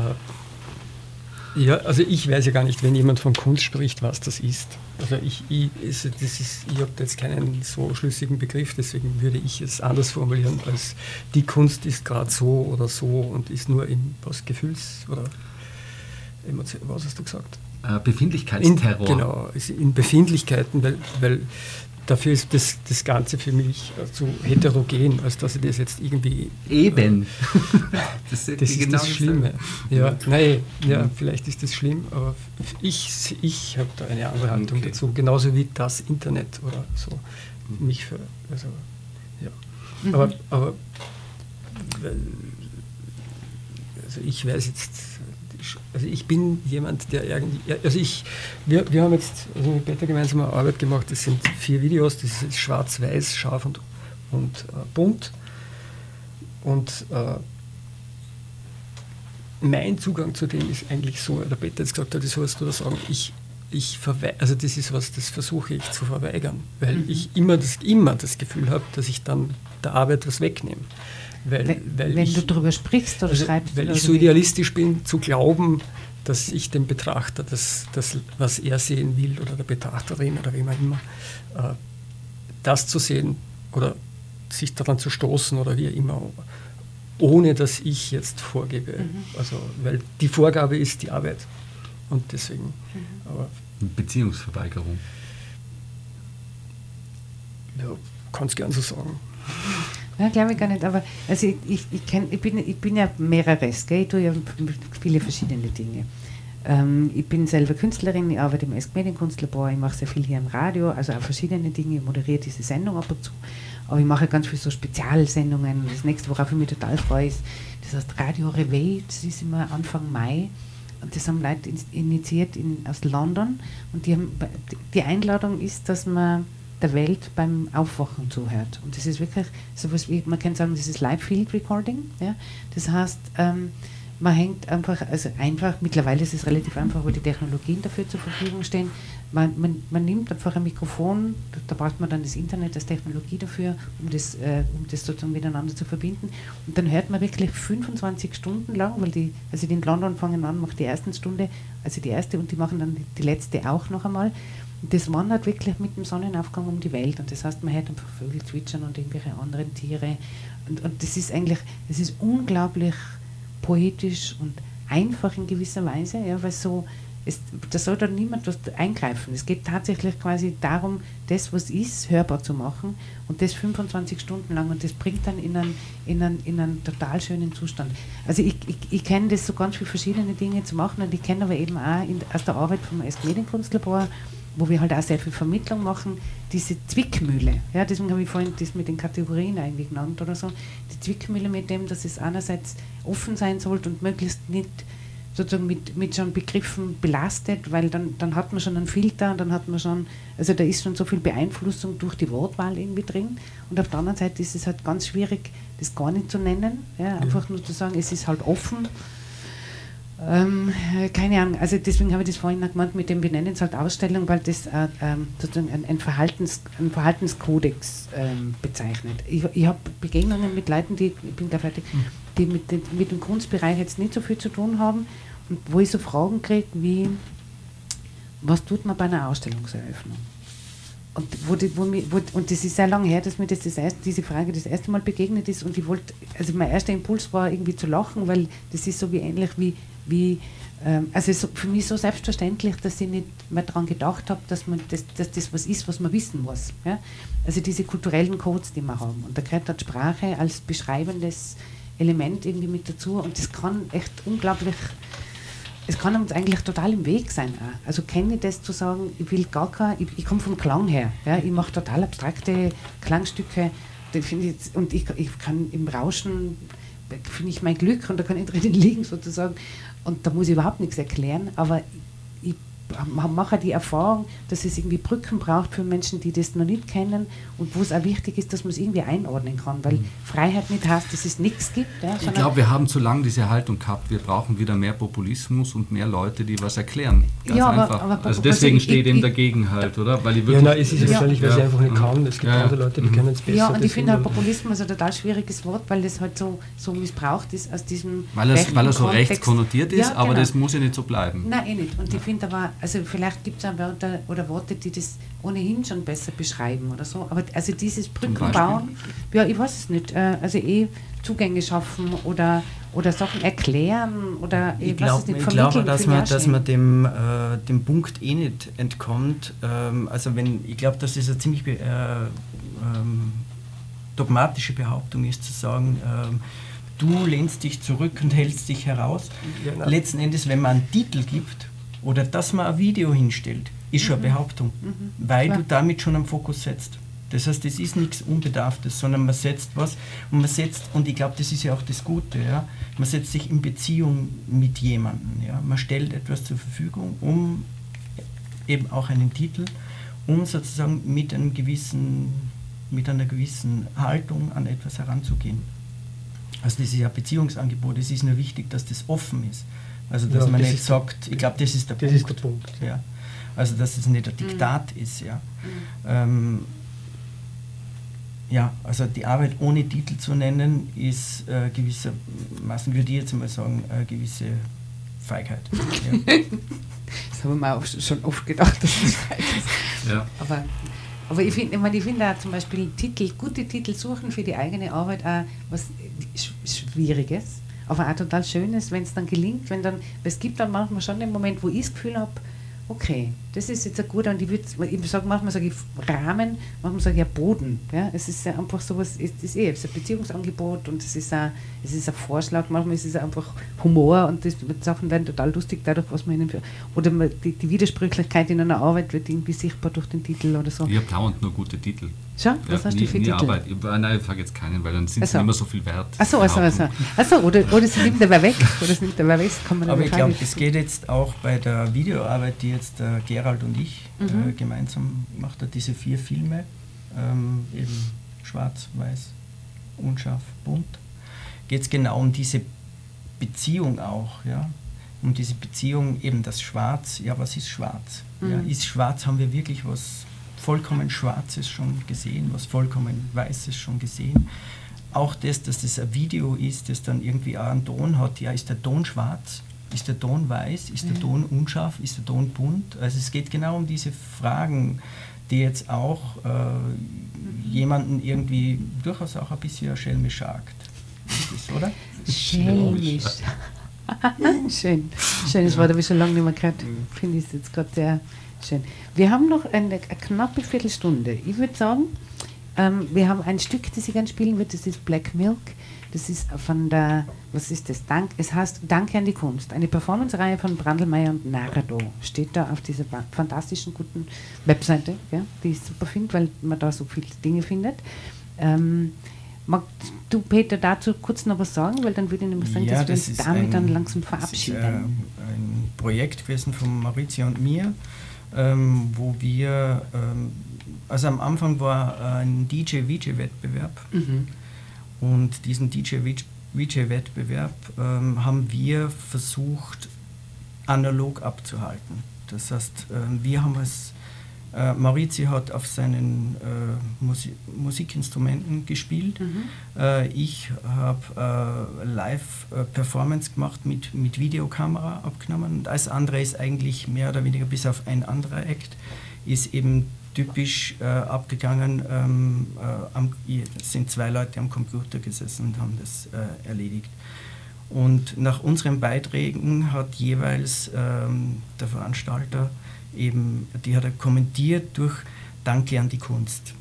ja, also ich weiß ja gar nicht, wenn jemand von Kunst spricht, was das ist. Also ich, ich, ist, ist, ich habe jetzt keinen so schlüssigen Begriff, deswegen würde ich es anders formulieren, als die Kunst ist gerade so oder so und ist nur in was Gefühls- oder Emotion, was hast du gesagt? Äh, Befindlichkeitsterror. In, genau, in Befindlichkeiten, weil, weil dafür ist das, das Ganze für mich zu heterogen, als dass ich das jetzt irgendwie. Eben. Äh, das, das ist genau das Schlimme. Ja, nein, ja, mhm. vielleicht ist das schlimm, aber ich, ich habe da eine andere Haltung okay. dazu, genauso wie das Internet oder so. Mhm. Mich für. Also, ja. Mhm. Aber, aber also ich weiß jetzt also ich bin jemand, der irgendwie, also ich, wir, wir haben jetzt also mit Peter gemeinsam eine Arbeit gemacht, das sind vier Videos, das ist schwarz-weiß, scharf und, und äh, bunt. Und äh, mein Zugang zu dem ist eigentlich so, der Peter jetzt gesagt hat, das sollst du da sagen, ich, ich also das ist was, das versuche ich zu verweigern, weil mhm. ich immer das, immer das Gefühl habe, dass ich dann der Arbeit was wegnehme. Weil, wenn, weil wenn ich, du darüber sprichst oder also, schreibst. Weil ich so idealistisch bin, zu glauben, dass ich dem Betrachter das, das, was er sehen will, oder der Betrachterin oder wie man immer, äh, das zu sehen oder sich daran zu stoßen oder wie immer, ohne dass ich jetzt vorgebe. Mhm. Also, weil die Vorgabe ist die Arbeit. Und deswegen. Mhm. Aber Beziehungsverweigerung. Ja, kann es gern so sagen. Ja, glaube ich gar nicht, aber also ich, ich, ich, kenn, ich, bin, ich bin ja mehreres, gell? ich tue ja viele verschiedene Dinge. Ähm, ich bin selber Künstlerin, ich arbeite im Esk Medienkünstlabor, ich mache sehr viel hier im Radio, also auch verschiedene Dinge, ich moderiere diese Sendung ab und zu, aber ich mache ganz viele so Spezialsendungen. Das nächste, worauf ich mich total freue, ist, das heißt Radio Reveil, das ist immer Anfang Mai und das haben Leute initiiert in, aus London und die, haben, die Einladung ist, dass man der Welt beim Aufwachen zuhört. Und das ist wirklich so was wie, man kann sagen, das ist Live Field Recording. Ja? Das heißt, ähm, man hängt einfach, also einfach, mittlerweile ist es relativ einfach, weil die Technologien dafür zur Verfügung stehen. Man, man, man nimmt einfach ein Mikrofon, da, da, braucht man dann das Internet als Technologie dafür, um das, äh, um das sozusagen miteinander zu verbinden. Und dann hört man wirklich 25 Stunden lang, weil die, also die in London fangen an, macht die ersten Stunde, also die erste und die machen dann die letzte auch noch einmal. Das wandert wirklich mit dem Sonnenaufgang um die Welt. Und das heißt, man hört einfach Vögel zwitschern und irgendwelche anderen Tiere. Und, und das ist eigentlich, das ist unglaublich poetisch und einfach in gewisser Weise, ja, weil so, es, da soll dann niemand was eingreifen. Es geht tatsächlich quasi darum, das, was ist, hörbar zu machen und das 25 Stunden lang und das bringt dann in einen, in einen, in einen total schönen Zustand. Also ich, ich, ich kenne das so ganz viele verschiedene Dinge zu machen und ich kenne aber eben auch in, aus der Arbeit vom Medienkunstlabor wo wir halt auch sehr viel Vermittlung machen, diese Zwickmühle. Ja, deswegen habe ich vorhin das mit den Kategorien eigentlich genannt oder so. Die Zwickmühle mit dem, dass es einerseits offen sein sollte und möglichst nicht sozusagen mit, mit schon Begriffen belastet, weil dann, dann hat man schon einen Filter, dann hat man schon, also da ist schon so viel Beeinflussung durch die Wortwahl irgendwie drin. Und auf der anderen Seite ist es halt ganz schwierig, das gar nicht zu nennen. Ja, einfach nur zu sagen, es ist halt offen ähm, keine Ahnung, also deswegen habe ich das vorhin auch gemeint, mit dem Benennen es halt Ausstellung, weil das äh, ähm, sozusagen ein, ein, Verhaltens, ein Verhaltenskodex ähm, bezeichnet. Ich, ich habe Begegnungen mit Leuten, die, ich bin da fertig, hm. die mit, den, mit dem Kunstbereich jetzt nicht so viel zu tun haben und wo ich so Fragen kriege wie, was tut man bei einer Ausstellungseröffnung? Und, wo die, wo mir, wo, und das ist sehr lange her, dass mir das, das erste, diese Frage das erste Mal begegnet ist und ich wollte, also mein erster Impuls war irgendwie zu lachen, weil das ist so wie ähnlich wie wie, ähm, also ist für mich so selbstverständlich, dass ich nicht mehr daran gedacht habe, dass, man das, dass das was ist, was man wissen muss. Ja? Also diese kulturellen Codes, die wir haben. Und da gehört halt Sprache als beschreibendes Element irgendwie mit dazu und das kann echt unglaublich es kann uns eigentlich total im Weg sein. Auch. Also kenne ich das zu sagen, ich will gar kein, ich, ich komme vom Klang her. Ja, ich mache total abstrakte Klangstücke ich, und ich, ich kann im Rauschen finde ich mein Glück und da kann ich drinnen liegen sozusagen. Und da muss ich überhaupt nichts erklären, aber ich mache die Erfahrung, dass es irgendwie Brücken braucht für Menschen, die das noch nicht kennen und wo es auch wichtig ist, dass man es irgendwie einordnen kann, weil mhm. Freiheit nicht heißt, dass es nichts gibt. Ja, ich glaube, wir haben zu lange diese Haltung gehabt, wir brauchen wieder mehr Populismus und mehr Leute, die was erklären. Ganz ja, einfach. Aber, aber, also deswegen also steht eben dagegen halt, oder? Weil ich ja, nein, es ist ja wahrscheinlich, weil sie einfach nicht kann. Es gibt ja. andere Leute, die mhm. können es besser. Ja, und ich finde halt Populismus ein total schwieriges Wort, weil das halt so, so missbraucht ist aus diesem Weil, es, weil er so rechtskonnotiert ist, ja, aber genau. das muss ja nicht so bleiben. Nein, eh nicht. Und ich finde aber, also vielleicht gibt es auch Wörter oder Worte, die das ohnehin schon besser beschreiben oder so. Aber also dieses Brückenbauen, ja, ich weiß es nicht. Äh, also eh Zugänge schaffen oder, oder Sachen erklären oder ich, ich glaube, ich glaube, dass man, dass man dem, äh, dem Punkt eh nicht entkommt. Ähm, also wenn, ich glaube, dass es eine ziemlich äh, ähm, dogmatische Behauptung ist, zu sagen, ähm, du lehnst dich zurück und hältst dich heraus. Genau. Letzten Endes, wenn man einen Titel gibt oder dass man ein Video hinstellt, ist schon eine mhm. Behauptung, mhm. weil du damit schon einen Fokus setzt. Das heißt, es ist nichts Unbedarftes, sondern man setzt was und man setzt, und ich glaube, das ist ja auch das Gute, ja, man setzt sich in Beziehung mit jemandem. Ja. Man stellt etwas zur Verfügung, um eben auch einen Titel, um sozusagen mit einem gewissen, mit einer gewissen Haltung an etwas heranzugehen. Also das ist ja ein Beziehungsangebot, es ist nur wichtig, dass das offen ist. Also dass ja, man das nicht sagt, ich glaube, das ist der das Punkt. Ist der Punkt. Ja. Also dass es nicht ein Diktat mhm. ist. Ja. Mhm. Ähm, ja, also die Arbeit ohne Titel zu nennen, ist äh, gewissermaßen, würde ich jetzt mal sagen, äh, gewisse Feigheit. Ja. das haben wir auch schon oft gedacht, dass das Feigheit ist. Ja. Aber Aber ich finde ich mein, ich find auch zum Beispiel Titel, gute Titel suchen für die eigene Arbeit auch was Sch- Schwieriges, aber auch total Schönes, wenn es dann gelingt, wenn dann, es gibt dann manchmal schon den Moment, wo ich das Gefühl habe, okay, das ist jetzt ein guter und ich würde, ich sage manchmal sage ich Rahmen, manchmal sage ich ja Boden. Ja? Es ist ja einfach sowas, es ist eh es ist ein Beziehungsangebot und es ist ein, es ist ein Vorschlag, manchmal ist es einfach Humor und das, Sachen werden total lustig dadurch, was man ihnen oder die, die Widersprüchlichkeit in einer Arbeit wird irgendwie sichtbar durch den Titel oder so. Habe dauernd nur gute Titel. Schau, was Ja, hast nie, du für nie Titel? Arbeit. Ich, nein, ich sage jetzt keinen, weil dann sind Ach sie mehr so viel wert. Achso, also, also. also oder, oder sie nimmt dabei weg, oder sie nimmt dabei weg, kann man Aber ich glaube, es geht jetzt auch bei der Videoarbeit, die jetzt äh, Gerald und ich äh, Mhm. gemeinsam gemacht haben, diese vier Filme, ähm, eben schwarz, weiß, unscharf, bunt, geht es genau um diese Beziehung auch, ja. Um diese Beziehung, eben das Schwarz, ja, was ist schwarz? Ja, Mhm. ist schwarz, haben wir wirklich was vollkommen Schwarzes schon gesehen, was vollkommen Weißes schon gesehen? Auch das, dass das ein Video ist, das dann irgendwie auch einen Ton hat, ja, ist der Ton schwarz? Ist der Ton weiß? Ist der Ton unscharf? Ist der Ton bunt? Also es geht genau um diese Fragen, die jetzt auch äh, jemanden irgendwie durchaus auch ein bisschen schelmisch jagt. Ist das, oder? Schelmisch. schön. Schön, das Wort habe ich schon lange nicht mehr gehört. Finde ich jetzt gerade sehr schön. Wir haben noch eine, eine knappe Viertelstunde. Ich würde sagen, ähm, wir haben ein Stück, das ich gerne spielen würde, das ist Black Milk. Das ist von der, was ist das? Dank, es heißt Danke an die Kunst. Eine Performance-Reihe von Brandelmeier und Narado. Steht da auf dieser fantastischen, guten Webseite, ja, die ich super finde, weil man da so viele Dinge findet. Ähm, magst du, Peter, dazu kurz noch was sagen? Weil dann würde ich nämlich sagen, dass wir uns damit dann langsam verabschieden. Das ist, äh, ein Projekt gewesen von Maurizio und mir, ähm, wo wir, ähm, also am Anfang war ein DJ-VJ-Wettbewerb Mhm. und diesen DJ-VJ-Wettbewerb ähm, haben wir versucht, analog abzuhalten. Das heißt, ähm, wir haben es, äh, Maurizio hat auf seinen äh, Musi Musikinstrumenten gespielt. Mhm. Äh, ich habe äh, Live-Performance gemacht mit, mit Videokamera abgenommen und alles andere ist eigentlich mehr oder weniger bis auf ein anderer Act ist eben typisch äh, abgegangen. Ähm, äh, am, es sind zwei Leute am Computer gesessen und haben das äh, erledigt. Und nach unseren Beiträgen hat jeweils ähm, der Veranstalter eben, die hat er kommentiert durch Danke an die Kunst.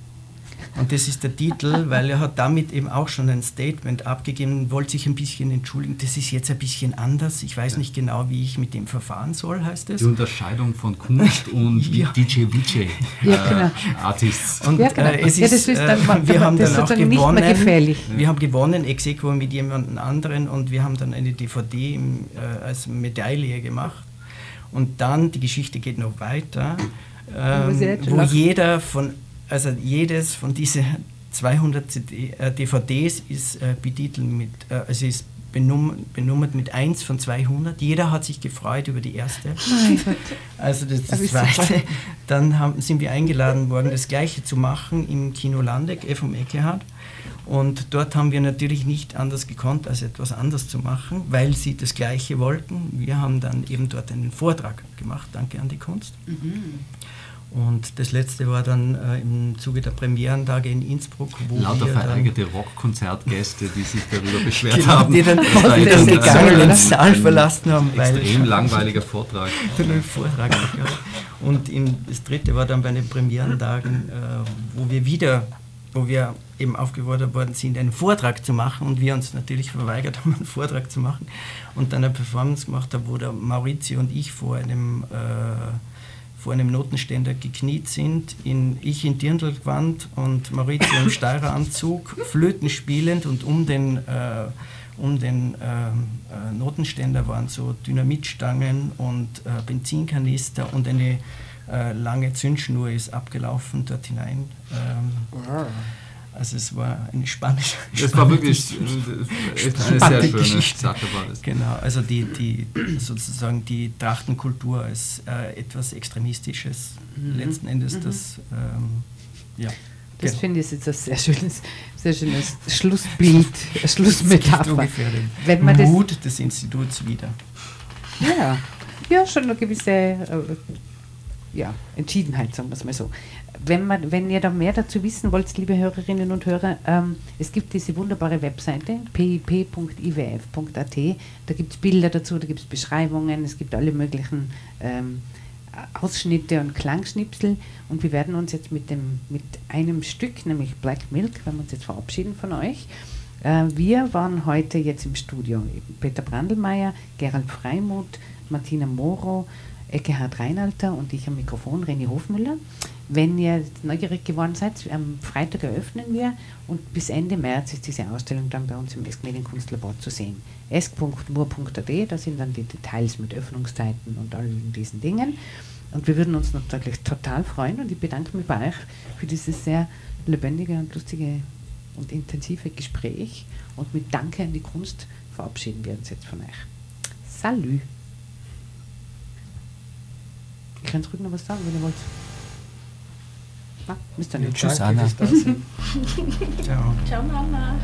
Und das ist der Titel, weil er hat damit eben auch schon ein Statement abgegeben, wollte sich ein bisschen entschuldigen. Das ist jetzt ein bisschen anders. Ich weiß nicht genau, wie ich mit dem verfahren soll, heißt es. Die Unterscheidung von Kunst und Ja. DJ VJ Ja, genau. äh, Artists. Und Ja, genau. äh, es Ja, ist, das ist dann- äh, wir haben das ist dann auch sozusagen nicht mehr gewonnen. gefährlich. Wir haben gewonnen, ex aequo mit jemandem anderen und wir haben dann eine DVD im, äh, als Medaille gemacht. Und dann, die Geschichte geht noch weiter, ähm, wo jeder von, also jedes von diesen 200 CD, äh, DVDs ist äh, betitelt mit, äh, also ist benum benummert mit 1 von 200. Jeder hat sich gefreut über die erste. Gott. Also das, das ist super. Zweite. Dann haben, sind wir eingeladen worden, das Gleiche zu machen im Kino Landeck, vom Eckehard. Und dort haben wir natürlich nicht anders gekonnt, als etwas anders zu machen, weil sie das Gleiche wollten. Wir haben dann eben dort einen Vortrag gemacht, danke an die Kunst. Und das letzte war dann äh, im Zuge der Premierentage in Innsbruck, wo Lauter wir dann, vereigerte Rockkonzertgäste, die sich darüber beschwert genau, haben. die dann den ein- Saal verlassen haben, weil Extrem langweiliger Vortrag. Vortrag. Und im, das dritte war dann bei den Premierentagen, äh, wo wir wieder, wo wir eben aufgefordert worden sind, einen Vortrag zu machen und wir uns natürlich verweigert haben, einen Vortrag zu machen und dann eine Performance gemacht haben, wo der Maurizio und ich vor einem, äh, vor einem Notenständer gekniet sind, in, ich in Dirndlgewand und Maurizio im Steireranzug, Flöten spielend und um den äh, um den ähm, äh, Notenständer waren so Dynamitstangen und äh, Benzinkanister und eine äh, lange Zündschnur ist abgelaufen dort hinein. Ähm, also es war eine spannende Das war wirklich äh, eine sehr schöne Geschichte. Sache war das. Genau, also die, die sozusagen die Trachtenkultur als äh, etwas Extremistisches letzten Endes das ähm, ja. Das genau. finde ich jetzt ein sehr schönes, sehr schönes Schlussbild, Schlussmetapher. Wenn man das, Mut des Instituts wieder. ja, ja, schon eine gewisse äh, ja, Entschiedenheit, sagen wir es mal so. Wenn, man, wenn ihr da mehr dazu wissen wollt, liebe Hörerinnen und Hörer, ähm, es gibt diese wunderbare Webseite pip.iwf.at, da gibt es Bilder dazu, da gibt es Beschreibungen, es gibt alle möglichen ähm, Ausschnitte und Klangschnipsel und wir werden uns jetzt mit, dem, mit einem Stück, nämlich Black Milk, werden wir uns jetzt verabschieden von euch. Äh, wir waren heute jetzt im Studio, Peter Brandelmeier, Gerald Freimuth, Martina Moro, Eckehard Reinalter und ich am Mikrofon, René Hofmüller. Wenn ihr neugierig geworden seid, am Freitag eröffnen wir und bis Ende März ist diese Ausstellung dann bei uns im Esk Medienkunstlabor zu sehen. esk.mur.at, da sind dann die Details mit Öffnungszeiten und all diesen Dingen. Und wir würden uns natürlich total freuen und ich bedanke mich bei euch für dieses sehr lebendige und lustige und intensive Gespräch. Und mit Danke an die Kunst verabschieden wir uns jetzt von euch. Salü! Ich kann ruhig noch was sagen, wenn ihr wollt. Na, ihr nicht. Tschüss, Anna. Ciao. Ciao, Mama.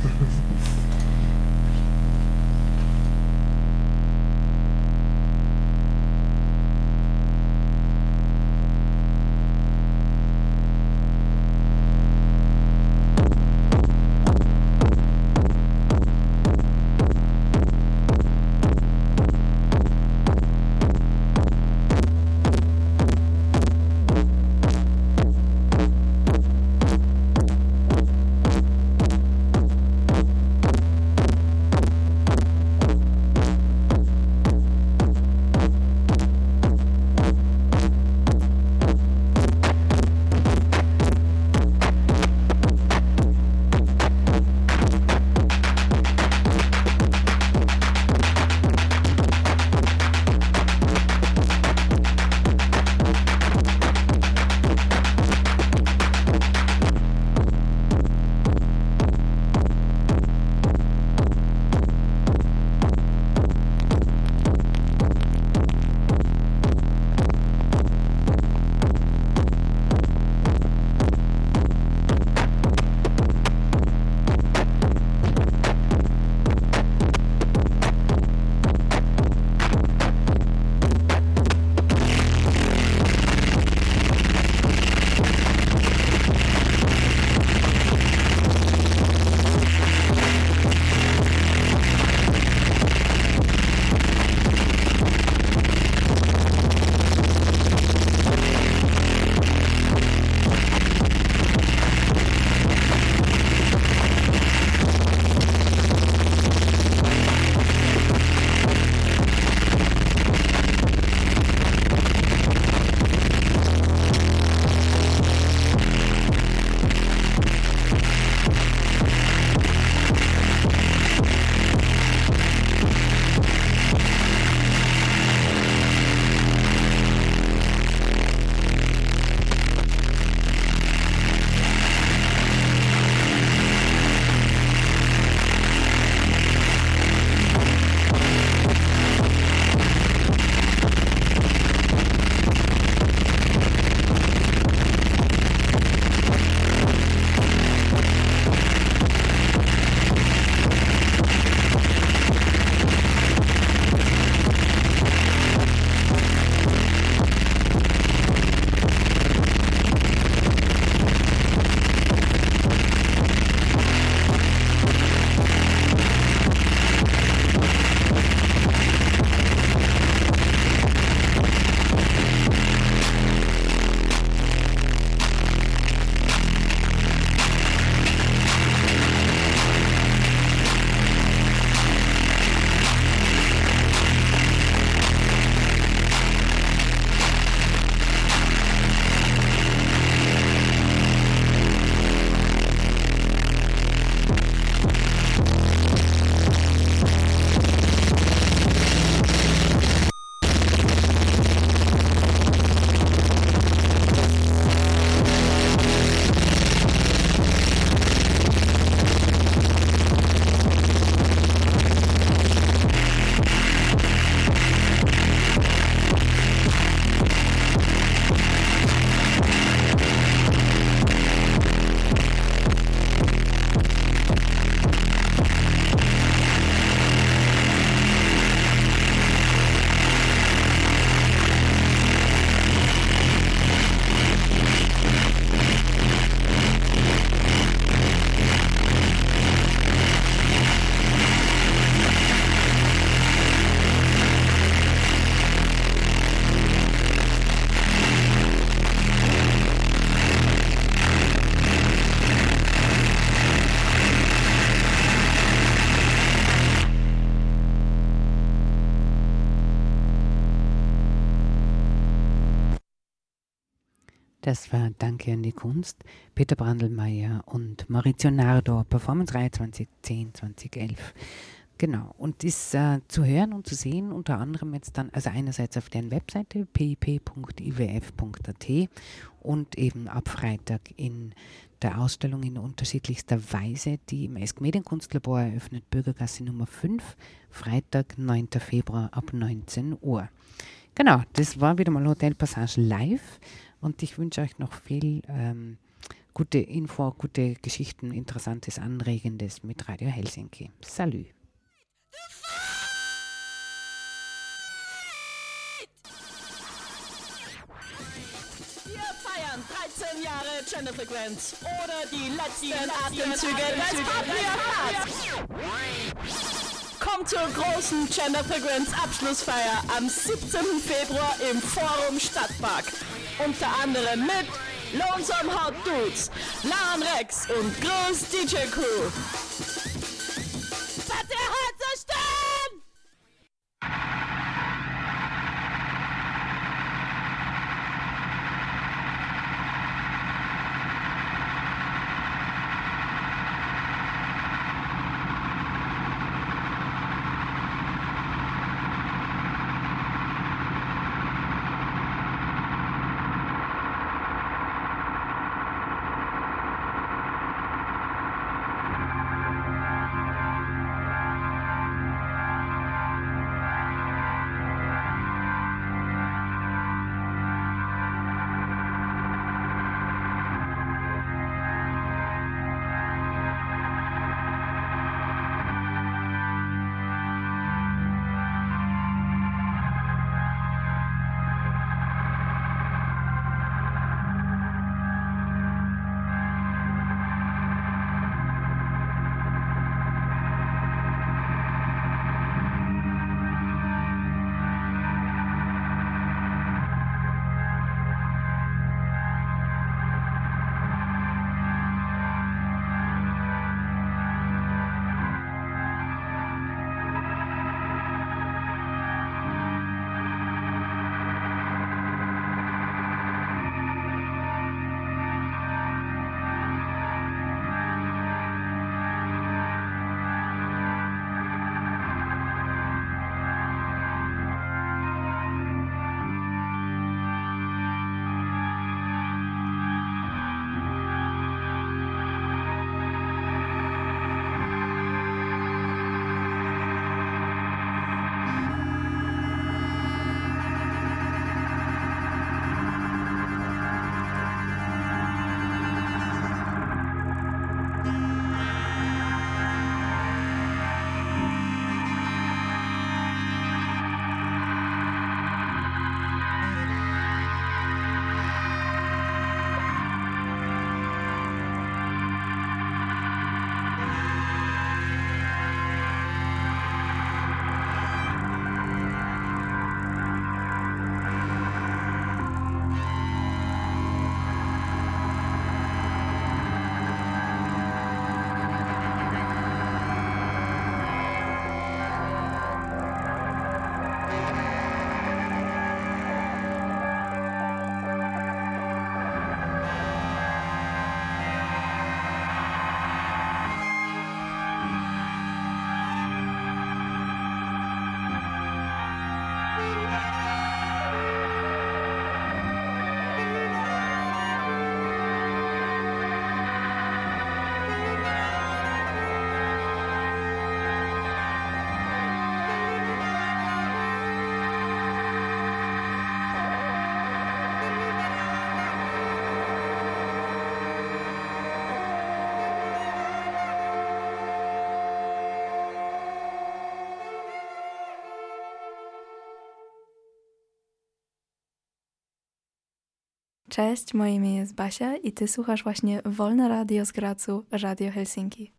Peter Brandelmeier und Maurizio Nardo, Performance-Reihe 2010-2011. Genau, und ist äh, zu hören und zu sehen unter anderem jetzt dann, also einerseits auf deren Webseite pip.iwf.at und eben ab Freitag in der Ausstellung in unterschiedlichster Weise, die im Esk Medienkunstlabor eröffnet, Bürgergasse Nummer 5, Freitag, 9. Februar ab 19 Uhr. Genau, das war wieder mal Hotel Passage live und ich wünsche euch noch viel ähm, gute Info, gute Geschichten, Interessantes, Anregendes mit Radio Helsinki. Salü. Wir feiern 13 Jahre Genderfrequenz oder die letzten Atemzüge des Patriarchats. Kommt zur großen Genderfrequenz Abschlussfeier am 17. Februar im Forum Stadtpark. Unter anderem mit Lonesome Hot Dudes, Lan Rex und Groß DJ Crew. Patriarchat zerstören! Cześć, moje imię jest Basia i ty słuchasz właśnie Wolne Radio z Gracu, Radio Helsinki.